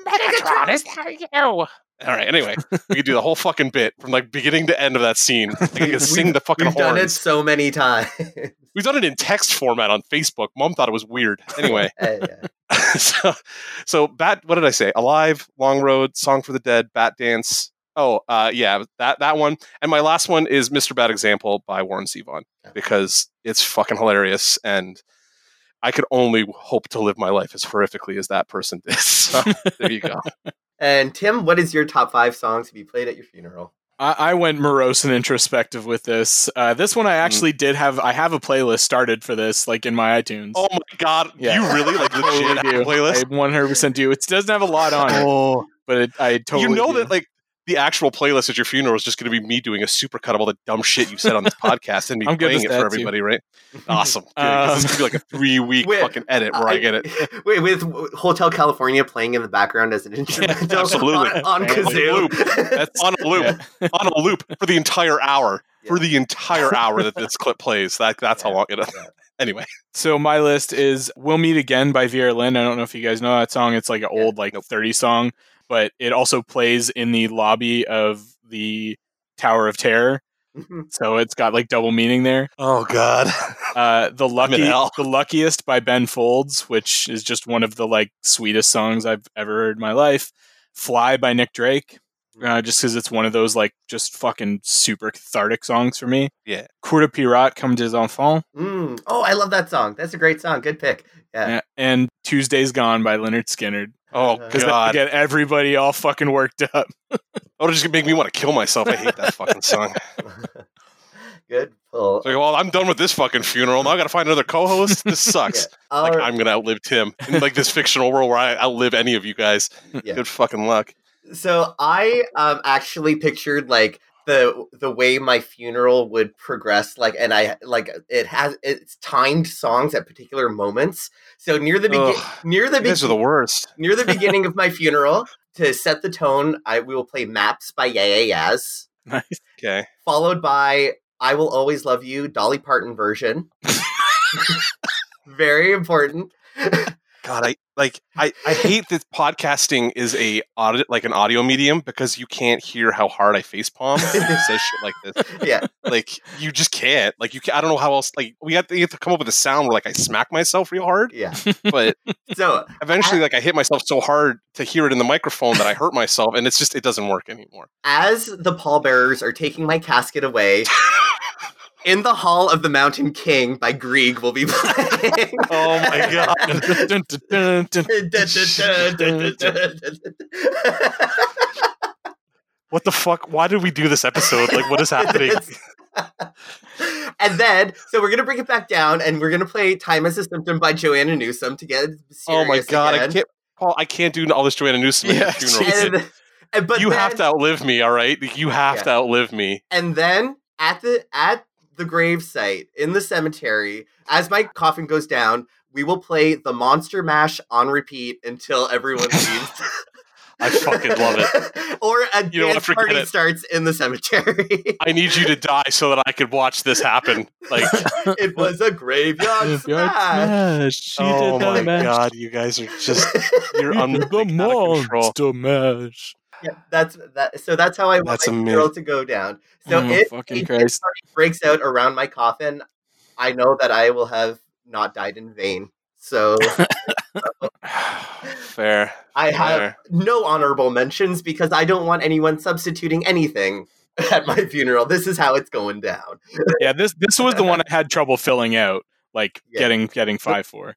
Megatron is there you. All right. Anyway, we could do the whole fucking bit from like beginning to end of that scene. [laughs] I could sing the fucking We've done it so many times. [laughs] We've done it in text format on Facebook. Mom thought it was weird. Anyway, Uh, [laughs] yeah. so, so bat. What did I say? Alive, Long Road, Song for the Dead, Bat Dance. Oh, uh, yeah, that that one. And my last one is Mr. Bad Example by Warren Zevon because it's fucking hilarious and. I could only hope to live my life as horrifically as that person did. [laughs] So there you go. [laughs] And Tim, what is your top five songs to be played at your funeral? I, I went morose and introspective with this. Uh, this one I actually did have. I have a playlist started for this, like in my iTunes. Oh my god, Yeah. you really like [laughs] Totally legit have do. a playlist? I 100 percent do. It doesn't have a lot on it, Oh, but it, I totally. you know do. that like the actual playlist at your funeral is just going to be me doing a supercut of all the dumb shit you said on this podcast and me [laughs] I'm playing it for that, too. everybody, right? [laughs] Awesome. Good, 'cause this is um, gonna be like a three week [laughs] fucking edit where I, get it. Wait, with Hotel California playing in the background as an instrumental absolutely. on, on On kazoo. loop. That's on a loop, yeah. on a loop for the entire hour, for the entire hour that this clip plays. That that's how long it is. yeah. Anyway, So my list is "We'll Meet Again" by Vera Lynn. I don't know if you guys know that song. It's like an Yeah, old like nope. 30 song, but it also plays in the lobby of the Tower of Terror. Mhm. So it's got like double meaning there. oh god, Uh, the lucky, the luckiest by Ben Folds, which is just one of the like sweetest songs I've ever heard in my life. Fly by Nick Drake, uh, just because it's one of those like just fucking super cathartic songs for me. Yeah. Coeur de Pirate, Comme des Enfants, Mm. Oh, I love that song. That's a great song. Good pick. Yeah. uh, and Tuesday's Gone by Lynyrd Skynyrd. oh Because that get everybody all fucking worked up. [laughs] oh, it just make me want to kill myself. I hate that fucking song. [laughs] Good pull. It's like, well, I'm done with this fucking funeral. Now I got to find another co-host. This [laughs] sucks. Yeah. Like All I'm gonna outlive Tim in like this fictional world where I outlive any of you guys. Yeah. Good fucking luck. So I um actually pictured like the the way my funeral would progress like and I like it has it's timed songs at particular moments. So near the begin Ugh, near the are the worst. near the [laughs] beginning of my funeral to set the tone, I we will play Maps by Yeah Yeah Yeahs, Nice. Okay. followed by I Will Always Love You, Dolly Parton version. [laughs] Very important. [laughs] God, I like I, I hate that podcasting is a audit like an audio medium because you can't hear how hard I face palm I say shit like this. [laughs] yeah. Like you just can't. Like you can, I don't know how else. Like we have to, have to come up with a sound where like I smack myself real hard, Yeah. but [laughs] So eventually like I hit myself so hard to hear it in the microphone that I hurt myself, and it's just it doesn't work anymore. as the pallbearers are taking my casket away, in the Hall of the Mountain King by Grieg will be [laughs] playing. [laughs] Oh my god. [laughs] What the fuck? Why did we do this episode? Like, what is happening? and then, so we're gonna bring it back down, and we're gonna play "Time as a Symptom" by Joanna Newsom to get serious Oh my god! I can't, Paul. I can't do all this Joanna Newsom at Yeah, funeral. And, and- but you have to outlive me, all right? You have Yeah. to outlive me. and then at the at the grave site in the cemetery, as my coffin goes down, we will play the Monster Mash on repeat until everyone [laughs] leaves. I fucking love it. [laughs] or a You dance party it. starts in the cemetery. I need you to die so that I could watch this happen. Like, [laughs] it was a graveyard smash. She oh my mash. god, you guys are just you're She un- the out of control. monster mash. Yeah, that's that. So that's how I want That's my amazing. funeral to go down. So Oh, if fucking a Christ. breaks out around my coffin, I know that I will have not died in vain. So [sighs] Fair. I have Fair. no honorable mentions because I don't want anyone substituting anything [laughs] at my funeral. This is how it's going down. Yeah, this this was the one I [laughs] had trouble filling out, like Yeah. getting getting five for.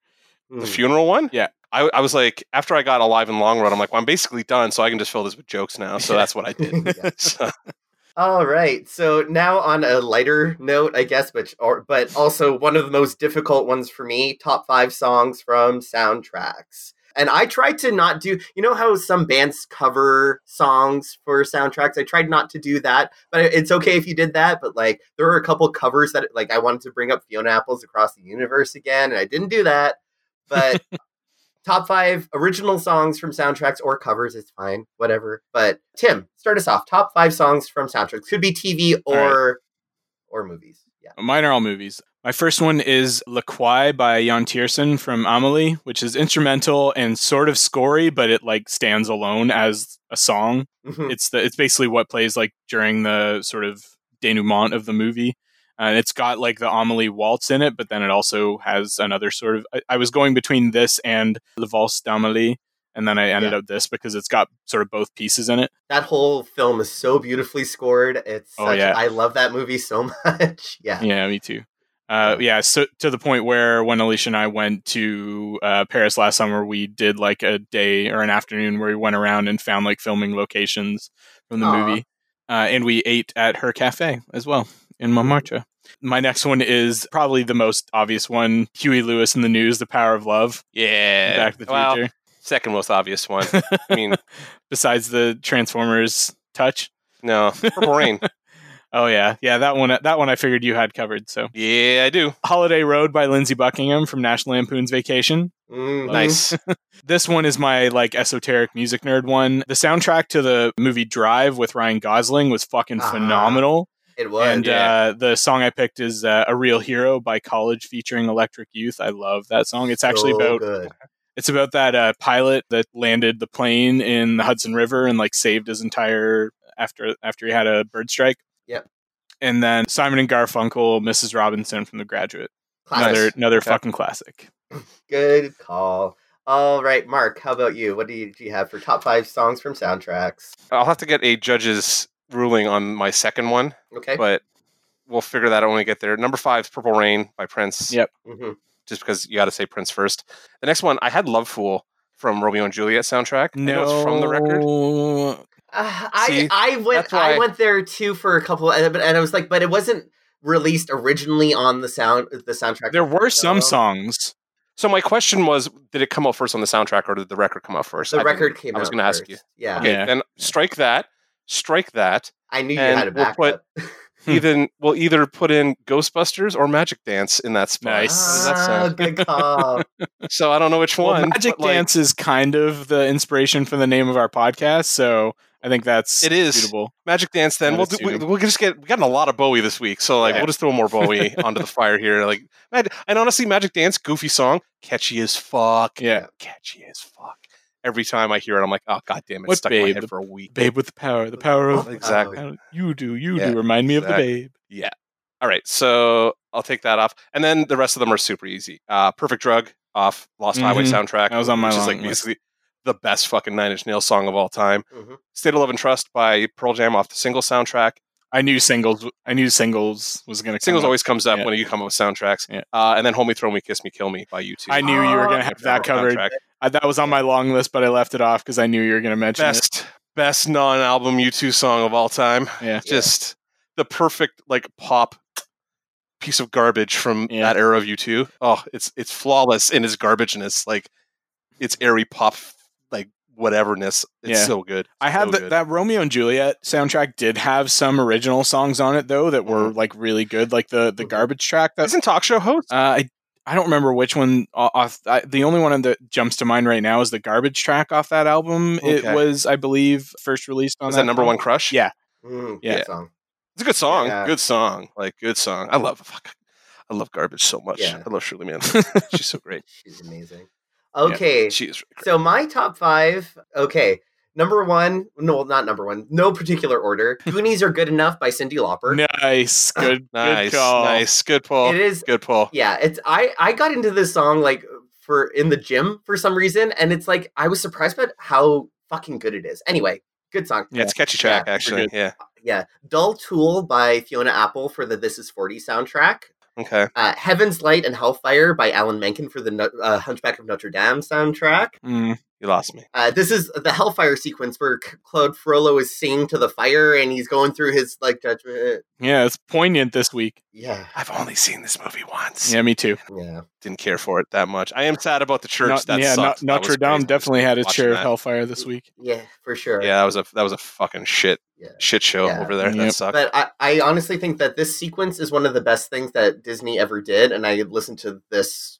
The mm. funeral one? Yeah. I, I was like, after I got alive and long run, I'm like, well, I'm basically done, so I can just fill this with jokes now. So that's what I did. [laughs] Yeah. So, [laughs] All right. So now on a lighter note, I guess, but or but also one of the most difficult ones for me, top 5 songs from soundtracks. And I tried to not do, you know how some bands cover songs for soundtracks? I tried not to do that, but it's okay if you did that, but like there were a couple covers that like I wanted to bring up Fiona Apples across the universe again, and I didn't do that. But top 5 original songs from soundtracks or covers is fine, whatever. But Tim, start us off. Top 5 songs from soundtracks. Could be TV or or movies. Yeah. Mine are all movies. My first one is La Quai by Yann Tiersen from Amelie, which is instrumental and sort of scory, but it like stands alone as a song. Mhm. It's the it's basically what plays like during the sort of denouement of the movie. And it's got like the Amelie waltz in it, but then it also has another sort of. I, I was going between this and the Valse d'Amelie, and then I ended Yeah. up this because it's got sort of both pieces in it. That whole film is so beautifully scored. It's Oh, such, yeah. I love that movie so [laughs] much. yeah. Yeah, me too. Uh, yeah, so to the point where when Alicia and I went to uh, Paris last summer, we did like a day or an afternoon where we went around and found like filming locations from the Aw. movie, uh, and we ate at her cafe as well in Montmartre. My next one is probably the most obvious one: Huey Lewis in the News, "The Power of Love," Yeah. Back to the well, Future. second most obvious one. I mean, [laughs] Besides the Transformers touch. no, Purple Rain. [laughs] Oh yeah, yeah that one. That one I figured you had covered. So, Yeah, I do. "Holiday Road" by Lindsey Buckingham from National Lampoon's Vacation. Mhm. Nice. [laughs] This one is my like esoteric music nerd one. The soundtrack to the movie Drive with Ryan Gosling was fucking Ah, phenomenal. It was. and yeah. uh, the song I picked is uh, "A Real Hero" by College featuring Electric Youth. I love that song. It's actually So about good. it's about that uh, pilot that landed the plane in the Hudson River and like saved his entire after after he had a bird strike. Yep. And then Simon and Garfunkel, Mrs. Robinson from The Graduate. Classic. Another another Okay. fucking classic. [laughs] Good call. All right, Mark, how about you? What do you, do you have for top five songs from soundtracks? I'll have to get a judge's ruling on my second one, Okay. but we'll figure that out when we get there. Number five is Purple Rain by Prince. Yep. hmm Just because you got to say Prince first. The next one, I had Love Fool from Romeo and Juliet soundtrack. I know it's from the record. Uh, I I went that's I went there too for a couple, and, and I was like, but it wasn't released originally on the sound the soundtrack. There were some songs. So my question was, did it come out first on the soundtrack or did the record come out first? The I record came I was gonna ask you. Yeah, Okay, Yeah. then strike that. Strike that. I knew you And had a we'll put- backup. [laughs] Even we'll either put in Ghostbusters or Magic Dance in that spot. Nice. That ah, good [laughs] call. So I don't know which Well, one. Magic but, like, Dance is kind of the inspiration for the name of our podcast, so I think that's It is. suitable. Magic Dance. Then That we'll do, we, we'll just get we got a lot of Bowie this week, so like Yeah. we'll just throw more Bowie [laughs] onto the fire here. Like and and honestly, Magic Dance, goofy song, catchy as fuck. Yeah. catchy as fuck. Every time I hear it, I'm like, oh god damn it, What it's stuck in my babe? head for a week. Babe with the power, the power of Exactly. How- you do, you Yeah, do. Remind me of the babe. Yeah. All right, so I'll take that off, and then the rest of them are super easy. Uh, Perfect Drug off Lost Highway Mhm. soundtrack. That was on my which is like list. basically the best fucking Nine Inch Nails song of all time. Mhm. State of Love and Trust by Pearl Jam off the single soundtrack. I knew singles. I knew singles was going to. Singles always comes up Yeah. when you come up with soundtracks. Yeah. Uh, and then Hold Me, Throw Me, Kiss Me, Kill Me by U2. I knew you were going Oh, to have that covered. Soundtrack. I, that was on my long list, but I left it off because I knew you were going to mention it. Best, best non-album U2 song of all time. Yeah. Just the perfect like pop piece of garbage from Yeah. that era of U2. Oh, it's it's flawless in its garbageness. Like it's airy pop like whateverness. It's Yeah. so good. I have So that Romeo and Juliet soundtrack did have some original songs on it though that were like really good, like the the Mhm. garbage track. That Isn't talk show host? uh, I I don't remember which one. Off I, the only one that jumps to mind right now is the garbage track off that album. It was, I believe, first released on Was that number album. one crush? Yeah. Mm, Yeah. song. It's a good song. Yeah. Good song. Like good song. I love fuck. I love garbage so much. Yeah. I love Shirley Man. [laughs] She's so great. She's amazing. Okay, She is really great. so my top five. Okay, number one. No, not number one. No particular order. [laughs] Goonies are good enough by Cyndi Lauper. Nice, [laughs] good, Nice. good call. Nice. Good pull. It is Good pull. yeah it's i i got into this song like for in the gym for some reason and it's like i was surprised about how fucking good it is anyway good song Yeah. It's a catchy track, Yeah, actually. Yeah. yeah dull tool by fiona apple for the this is 40 soundtrack Okay. uh, heaven's light and hellfire by alan menken for the uh, hunchback of notre dame soundtrack Mm, You lost me. uh, this is the hellfire sequence where claude frollo is singing to the fire and he's going through his like judgment yeah, it's poignant this week. yeah I've only seen this movie once. Yeah, me too. yeah Didn't care for it that much. I am sad about the church. Not- that yeah, sucked. No- That Notre Dame definitely had its Watching share of hellfire this week. yeah for sure Yeah, that was a that was a fucking shit yeah shit show Yeah. over there. Yep. That sucked. But I, I honestly think that this sequence is one of the best things that Disney ever did, and I listen to this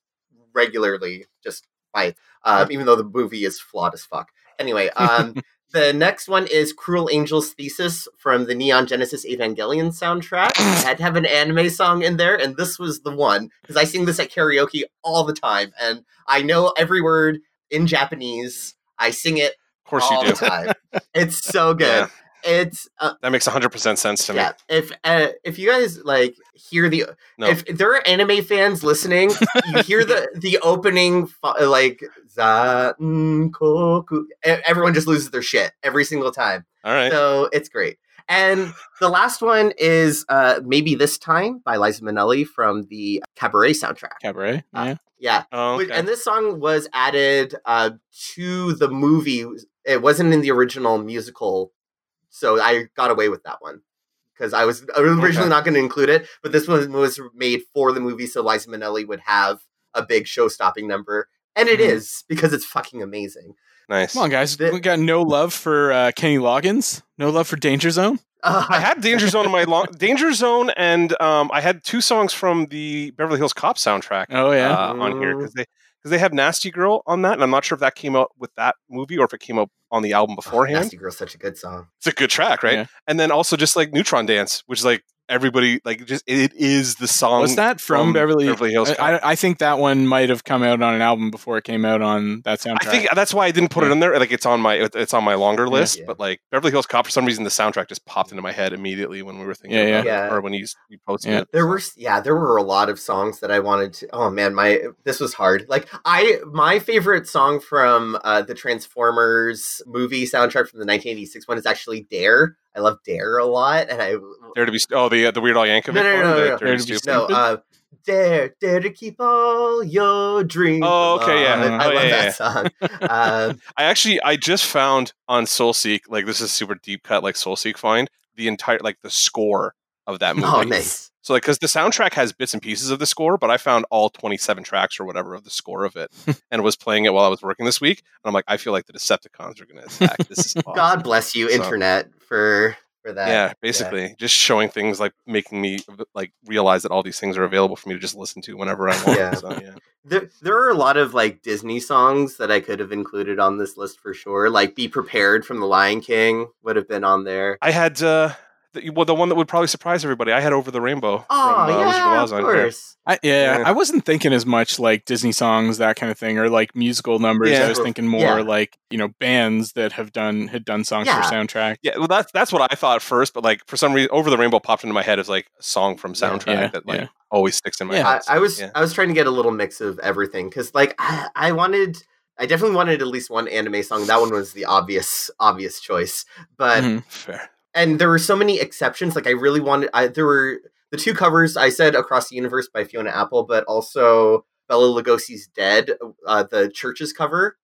regularly just by uh, even though the movie is flawed as fuck. Anyway, [laughs] um, the next one is Cruel Angel's Thesis from the Neon Genesis Evangelion soundtrack. I had to have an anime song in there, and this was the one because I sing this at karaoke all the time, and I know every word in Japanese. I sing it of course all you the do. time. [laughs] It's so good. Yeah. It's uh, That makes 100% sense to me. If uh, if you guys like hear the No. if there are anime fans listening, you hear the [laughs] the opening like Zan Koku. e- Everyone just loses their shit every single time. All right. So it's great. And the last one is uh, maybe this time by Liza Minnelli from the Cabaret soundtrack. Cabaret. Uh, Yeah. Yeah, Oh, okay. and this song was added uh, to the movie. It wasn't in the original musical, so I got away with that one because I was originally Okay. not going to include it. But this one was made for the movie, so Liza Minnelli would have a big show-stopping number, and it Mhm. is because it's fucking amazing. nice. Come on, guys. The- we got no love for uh, Kenny Loggins. No love for Danger Zone. [laughs] Uh, I had Danger Zone in my long Danger Zone, and um, I had two songs from the Beverly Hills Cop soundtrack Oh yeah. uh, on here because they because they have Nasty Girl on that, and I'm not sure if that came out with that movie or if it came out on the album beforehand. Nasty Girl's such a good song. It's a good track, right? Yeah. And then also just like Neutron Dance, which is like everybody like just it is the song. Was that from, Beverly? Beverly Hills Cop? I, I- I think that one might have come out on an album before it came out on that soundtrack. I think that's why I didn't put it in there. Like it's on my it's on my longer list, Yeah. but like Beverly Hills Cop for some reason the soundtrack just popped into my head immediately when we were thinking Yeah, about yeah. it, or when you you posted Yeah. it. There were yeah, there were a lot of songs that I wanted to. Oh man, my this was hard. Like I, my favorite song from uh, the Transformers movie soundtrack from the 1986 one is actually "Dare." I love "Dare" a lot, and I Dare to be oh the uh, the Weird Al Yankovic No, no, one, no, no, no. Dare to Dare be to Be Stupid? no, uh, "Dare, Dare to keep all your dreams." Oh, okay, yeah. alive. I Oh, love yeah, that song. [laughs] um, I actually I just found on SoulSeek like this is super deep cut like SoulSeek find the entire like the score of that [laughs] movie. oh, nice. So like because the soundtrack has bits and pieces of the score, but I found all 27 tracks or whatever of the score of it [laughs] and was playing it while I was working this week. And I'm like, I feel like the Decepticons are going to attack. This is [laughs] awesome. God bless you, So- internet, for for that. yeah, basically just showing things like making me like realize that all these things are available for me to just listen to whenever I [laughs] want. Yeah. So, yeah. There, there are a lot of like Disney songs that I could have included on this list for sure. Like "Be Prepared" from The Lion King would have been on there. I had uh, the, well the one that would probably surprise everybody. I had Over the Rainbow. Oh from, uh, Wizard yeah, Oz of on here. course. I, yeah, Yeah. I wasn't thinking as much like Disney songs, that kind of thing, or like musical numbers. Yeah. I was thinking more Yeah. like you know bands that have done had done songs Yeah. for soundtrack. Yeah, well, that's that's what I thought first, but like for some reason, Over the Rainbow popped into my head as like a song from soundtrack Yeah, that like yeah. always sticks in my Yeah. I, head. I was yeah. I was trying to get a little mix of everything because like I, [sighs] I wanted I definitely wanted at least one anime song. That one was the obvious obvious choice, but Mhm. fair. And there were so many exceptions. Like I really wanted. I there were the two covers I said "Across the Universe" by Fiona Apple, but also Bela Lugosi's "Dead," uh, the Church's cover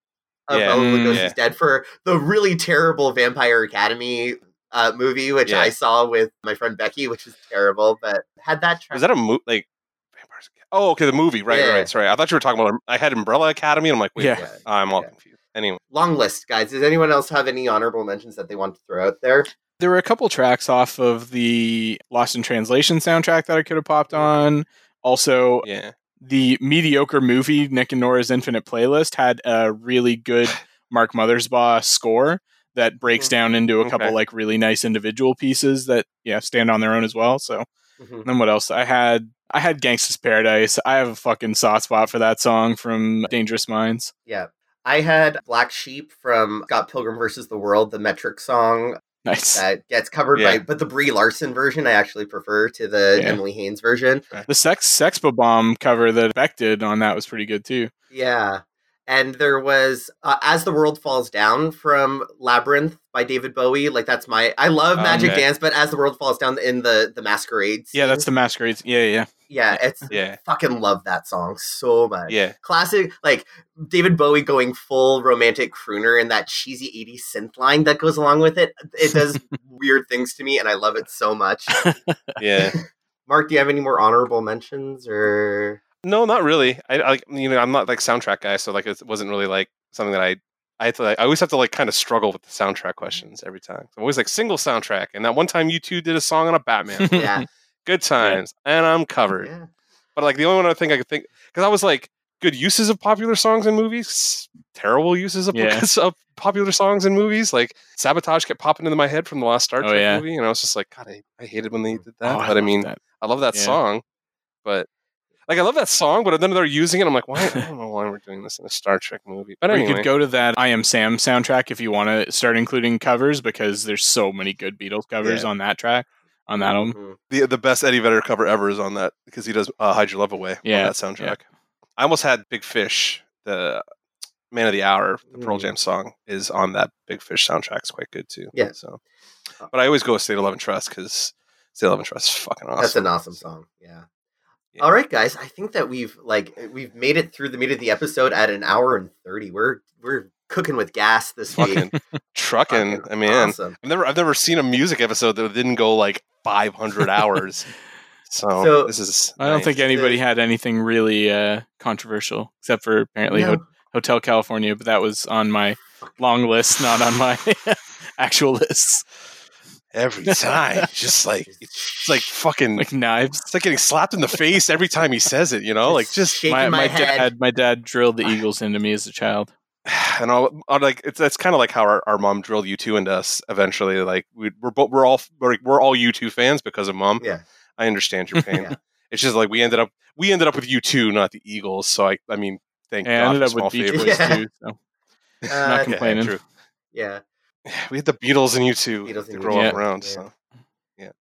of Yeah. Bela Mm. Lugosi's Yeah. "Dead" for the really terrible Vampire Academy uh, movie, which Yeah. I saw with my friend Becky, which is terrible, but had that track. Was that a movie? Like Vampires? Oh, okay, the movie. Right, right, Yeah. right. Sorry, I thought you were talking about. I had Umbrella Academy, and I'm like, wait, Yeah. Yeah. I'm all Yeah. confused. Anyway, Long list, guys. Does anyone else have any honorable mentions that they want to throw out there? There were a couple tracks off of the Lost in Translation soundtrack that I could have popped on. Also, yeah, the mediocre movie Nick and Nora's Infinite Playlist had a really good [laughs] Mark Mothersbaugh score that breaks Mhm. down into a couple Okay. like really nice individual pieces that yeah stand on their own as well. So Mhm. then what else? I had I had Gangsta's Paradise. I have a fucking soft spot for that song from Dangerous Minds. Yeah. I had Black Sheep from Scott Pilgrim versus the World, the metric song Nice. that gets covered Yeah. by, but the Brie Larson version I actually prefer to the Yeah. Emily Haines version. The Sex Sexpa Bomb cover that Beck did on that was pretty good too. Yeah. And there was uh, As the World Falls Down from Labyrinth by David Bowie. Like that's my I love Magic Okay. Dance, but As the World Falls Down in the the Masquerade. Yeah, that's the Masquerades. Yeah, yeah. yeah. It's yeah, fucking love that song so much. yeah. classic like David Bowie going full romantic crooner and that cheesy 80s synth line that goes along with it. It does [laughs] weird things to me and I love it so much. [laughs] Yeah. [laughs] Mark, do you have any more honorable mentions or No, not really. I, I like you know I'm not like soundtrack guy, so like it wasn't really like something that I I had to like, I always have to like kind of struggle with the soundtrack mm-hmm. questions every time. I'm always like single soundtrack, and that one time U2 did a song on a Batman, [laughs] yeah. good times, and I'm oh, covered. yeah. But like the only one I think I could think because I was like good uses of popular songs in movies, terrible uses of, Yeah. [laughs] of popular songs in movies. Like sabotage kept popping into my head from the last Star Oh, Trek yeah. dy, and I was just like, God, I, I hated when they did that. Oh, but I love mean, that. I love that Yeah. song, but Like I love that song, but then they're using it. I'm like, why? I don't know why we're doing this in a Star Trek movie. But Or anyway, you could go to that I Am Sam soundtrack if you want to start including covers because there's so many good Beatles covers Yeah. on that track on that album. Mhm. the the best Eddie Vedder cover ever is on that because he does uh, "Hide Your Love Away" Yeah, on that soundtrack. I almost had "Big Fish," the Man of the Hour, the Pearl Mm. Jam song, is on that Big Fish soundtrack. It's quite good too. Yeah. So, but I always go with State of Love and Trust because State of Love and Trust is fucking awesome. That's an awesome song. Yeah. Yeah. All right, guys. I think that we've like we've made it through the meat of the episode at an hour and thirty. We're we're cooking with gas this week. Fucking trucking. Fucking I mean, awesome. I've never I've never seen a music episode that didn't go like 500 hours. [laughs] So, So- this is. I don't think anybody had anything really uh, controversial except for apparently No. Ho- Hotel California, but that was on my long list, not on my [laughs] actual lists. Every time, [laughs] just like it's, it's like fucking. Like knives. it's like getting slapped in the face every time he says it. You know, like just My, my, my head. dad, my dad drilled the [sighs] Eagles into me as a child. and all, all like it's that's kind of like how our, our mom drilled U2 into us eventually. Like we, we're both we're all we're, we're all U two fans because of mom. Yeah. I understand your [laughs] pain. Yeah. It's just like we ended up we ended up with U2, not the Eagles. So I I mean, thank And I God ended for up with Beach. Boys Yeah. too. So. Uh, Not [laughs] yeah, complaining. true. yeah. [sighs] We had the Beatles and U2 Beatles to and grow U2. up around. Yeah. So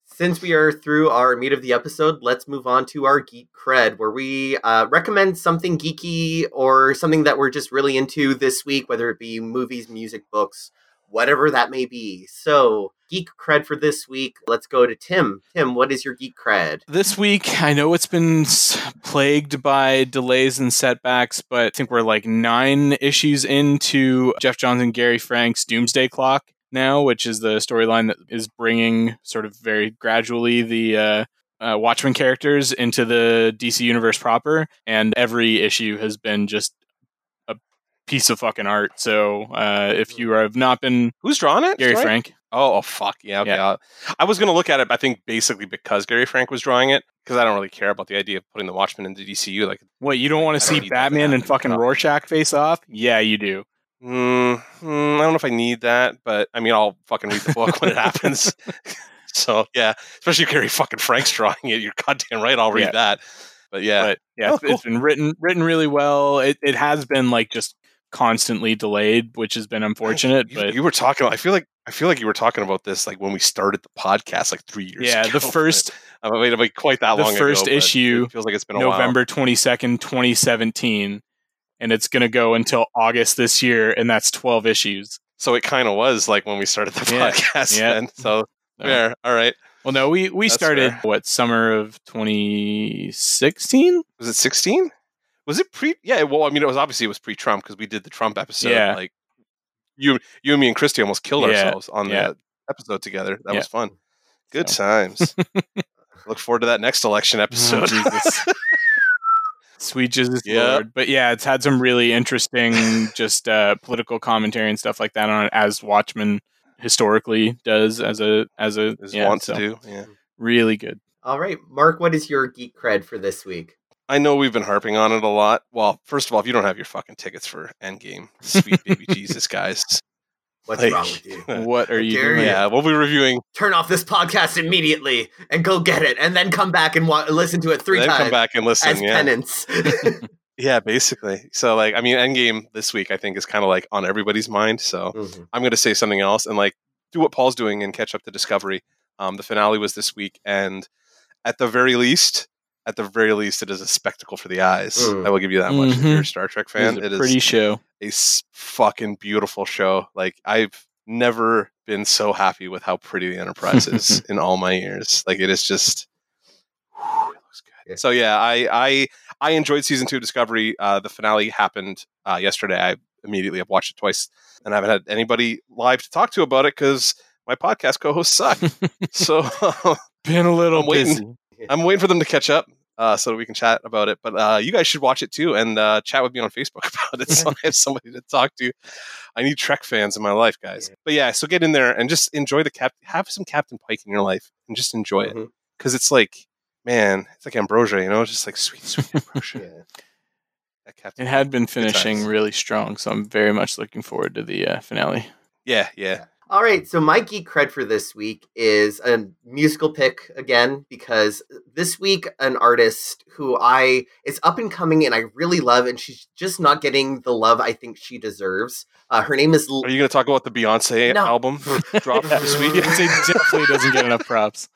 Since we are through our meat of the episode, let's move on to our geek cred, where we uh, recommend something geeky or something that we're just really into this week, whether it be movies, music, books, whatever that may be. So, geek cred for this week. Let's go to Tim. Tim, what is your geek cred? This week, I know it's been plagued by delays and setbacks, but I think we're like nine issues into Geoff Johns and Gary Frank's Doomsday Clock now, which is the storyline that is bringing sort of very gradually the uh, uh, Watchmen characters into the DC universe proper. And every issue has been just piece of fucking art. So uh, if you have not been who's drawing it? Gary? Frank, Oh, oh fuck yeah. Okay. Yeah. I'll- was gonna look at it. I think basically because Gary Frank was drawing it because I don't really care about the idea of putting the Watchmen into DCU. Like, what you don't want to see need that to Batman and fucking. Rorschach face off? Yeah, you do. mm, mm, I don't know if I need that, but I mean, I'll fucking read the book when it [laughs] happens. [laughs] so yeah, especially if Gary fucking Frank's drawing it. You're goddamn right. I'll read Yeah. that. But yeah, but yeah, Oh, it's- it's been written written really well. It it has been like just constantly delayed, which has been unfortunate. you, but you were talking. I feel like I feel like you were talking about this like when we started the podcast like three years. yeah, ago, [laughs] the first I mean, like quite that long. the first ago, issue, feels like it's been a. November twenty second, twenty seventeen, and it's gonna go until August this year, and that's twelve issues. So it kind of was like when we started the [laughs] Yeah. podcast. Yeah. Then. So fair. All right. Well, no, we we That's started fair. what summer of twenty sixteen. Was it 16? Was it pre? Yeah. Well, I mean, it was obviously it was pre-Trump because we did the Trump episode. Yeah. Like you, you and me and Christy almost killed Yeah. ourselves on Yeah. the episode together. That Yeah. was fun. Good So. times. [laughs] Look forward to that next election episode. Jesus. [laughs] Sweet Jesus Yeah. Lord. But yeah, it's had some really interesting just uh, political commentary and stuff like that on it, as Watchmen historically does as a as a is yeah, want so to do. Yeah. really good. All right, Mark, what is your geek cred for this week? I know we've been harping on it a lot. Well, first of all, if you don't have your fucking tickets for Endgame, sweet baby [laughs] Jesus, guys. What's Like- wrong with you? [laughs] What are you doing? you. Yeah, we'll be reviewing. Turn off this podcast immediately and go get it, and then come back and wa- listen to it three then times come back and listen. as yeah. penance. [laughs] Yeah, basically. So like, I mean, Endgame this week I think is kind of like on everybody's mind. So Mhm. I'm going to say something else and like do what Paul's doing and catch up to Discovery. Um, the finale was this week, and at the very least, at the very least, it is a spectacle for the eyes. Mm. I will give you that much. If you're a Mhm. Star Trek fan, was a it is pretty show. a s- fucking beautiful show. Like I've never been so happy with how pretty the Enterprise is [laughs] in all my years. Like it is just, whew, it looks good. Yeah. So yeah, I I I enjoyed season two of Discovery. Uh, the finale happened uh, yesterday. I immediately have watched it twice, and I haven't had anybody live to talk to about it because my podcast co-hosts suck. [laughs] so [laughs] Been a little I'm waiting. busy. [laughs] I'm waiting for them to catch up. Uh, so that we can chat about it, but uh, you guys should watch it too and uh, chat with me on Facebook [laughs] about it. So I have somebody to talk to. I need Trek fans in my life, guys. Yeah. But yeah, so get in there and just enjoy the cap. Have some Captain Pike in your life and just enjoy it Mhm. because it's like, man, it's like ambrosia, you know, just like sweet, sweet [laughs] ambrosia. Yeah. Captain It had been finishing really strong, so I'm very much looking forward to the uh, finale. Yeah, yeah. All right, so my geek cred for this week is a musical pick again because this week an artist who I is up and coming and I really love and she's just not getting the love I think she deserves. Uh, her name is L- Are you going to talk about the Beyonce No. album [laughs] drop this week? Beyonce definitely doesn't get enough props.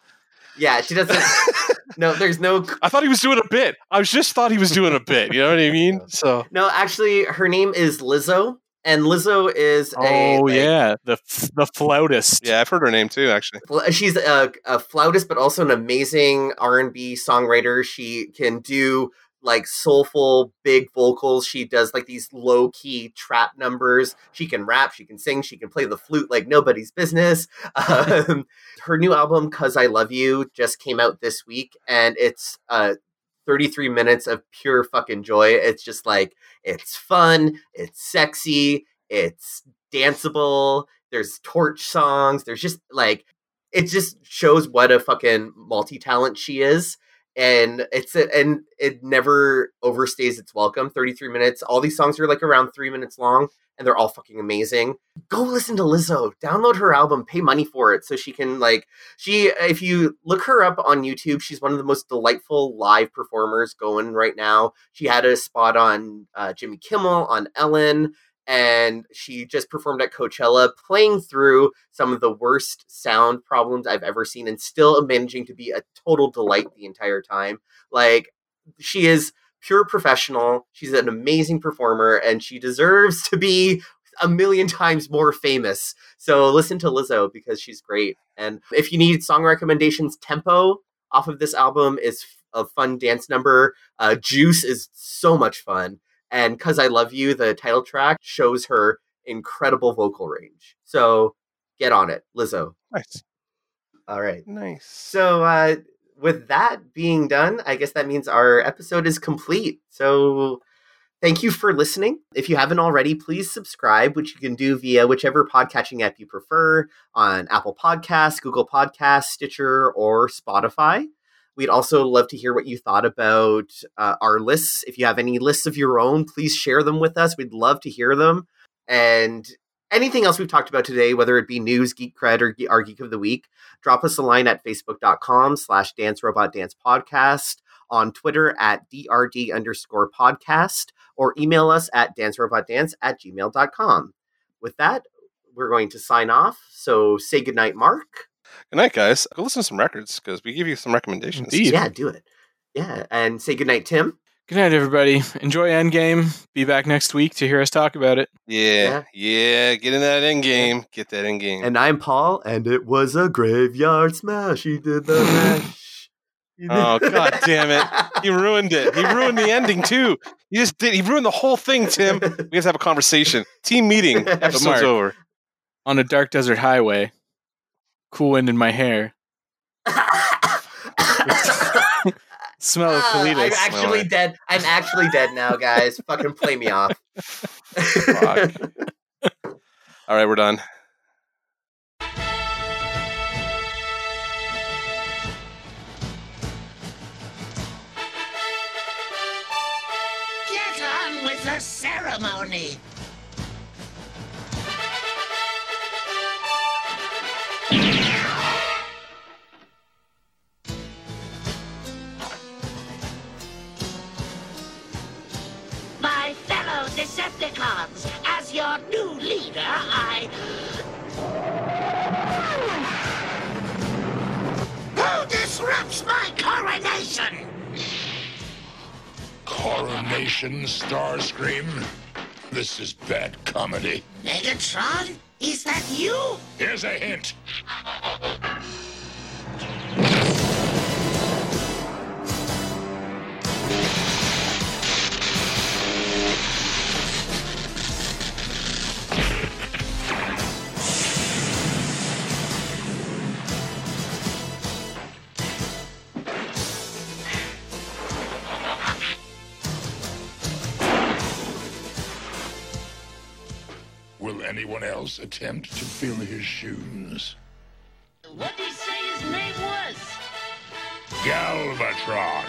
yeah, she doesn't. [laughs] no, there's no I thought he was doing a bit. I was just thought he was doing a bit. You know what I mean? So no. Actually, her name is Lizzo, and Lizzo is a Oh like, yeah, the the flautist. yeah, I've heard her name too. Actually, She's a, a flautist, but also an amazing R and B songwriter. She can do like soulful, big vocals. She does like these low key trap numbers. She can rap. She can sing. She can play the flute like nobody's business. [laughs] Um, her new album, "Cause I Love You," just came out this week, and it's uh, 33 minutes of pure fucking joy. It's just like it's fun. It's sexy. It's danceable. There's torch songs. There's just like it just shows what a fucking multi talent she is. And it's and it never overstays its welcome. 33 minutes. All these songs are like around three minutes long and they're all fucking amazing. Go listen to Lizzo. Download her album, pay money for it so she can like she if you look her up on YouTube, she's one of the most delightful live performers going right now. She had a spot on uh, Jimmy Kimmel, on Ellen, and she just performed at Coachella, playing through some of the worst sound problems I've ever seen, and still managing to be a total delight the entire time. Like she is pure professional. She's an amazing performer, and she deserves to be a million times more famous. So listen to Lizzo because she's great. And if you need song recommendations, Tempo off of this album is a fun dance number. Uh, Juice is so much fun. And Cuz I Love You, the title track, shows her incredible vocal range. So get on it, Lizzo. nice, All right. nice. So uh, with that being done, I guess that means our episode is complete. So thank you for listening. If you haven't already, please subscribe, which you can do via whichever podcatching app you prefer on Apple Podcasts, Google Podcasts, Stitcher, or Spotify. We'd also love to hear what you thought about uh, our lists. If you have any lists of your own, please share them with us. We'd love to hear them. And anything else we've talked about today, whether it be news, geek cred, or our geek of the week, drop us a line at facebook.com slash dance robot dance podcast, on Twitter at drd underscore podcast, or email us at dancerobotdance at gmail.com. With that, we're going to sign off. So say goodnight, Mark. Good night, guys. Go listen to some records because we give you some recommendations. Indeed. Yeah, do it. Yeah, and say goodnight, Tim. Good night, everybody. Enjoy Endgame. Be back next week to hear us talk about it. Yeah, yeah. Get in that Endgame. Get that Endgame. And I'm Paul, and it was a graveyard smash. He did the mash. [laughs] Did- Oh, [laughs] God damn it. he ruined it. He ruined the ending too. He just did. He ruined the whole thing, Tim. We have to have a conversation. Team meeting. [laughs] Episode's over. On a dark desert highway, cool wind in my hair, smell of Ah, I'm actually Alright. dead. I'm actually dead now, guys. Fucking play me off. Fuck. [laughs] All right, we're done. Get on with the ceremony. Decepticons, as your new leader, I. Who disrupts my coronation? Coronation Starscream? This is bad comedy. Megatron? Is that you? Here's a hint. Anyone else attempt to fill his shoes? What did he say his name was? Galvatron.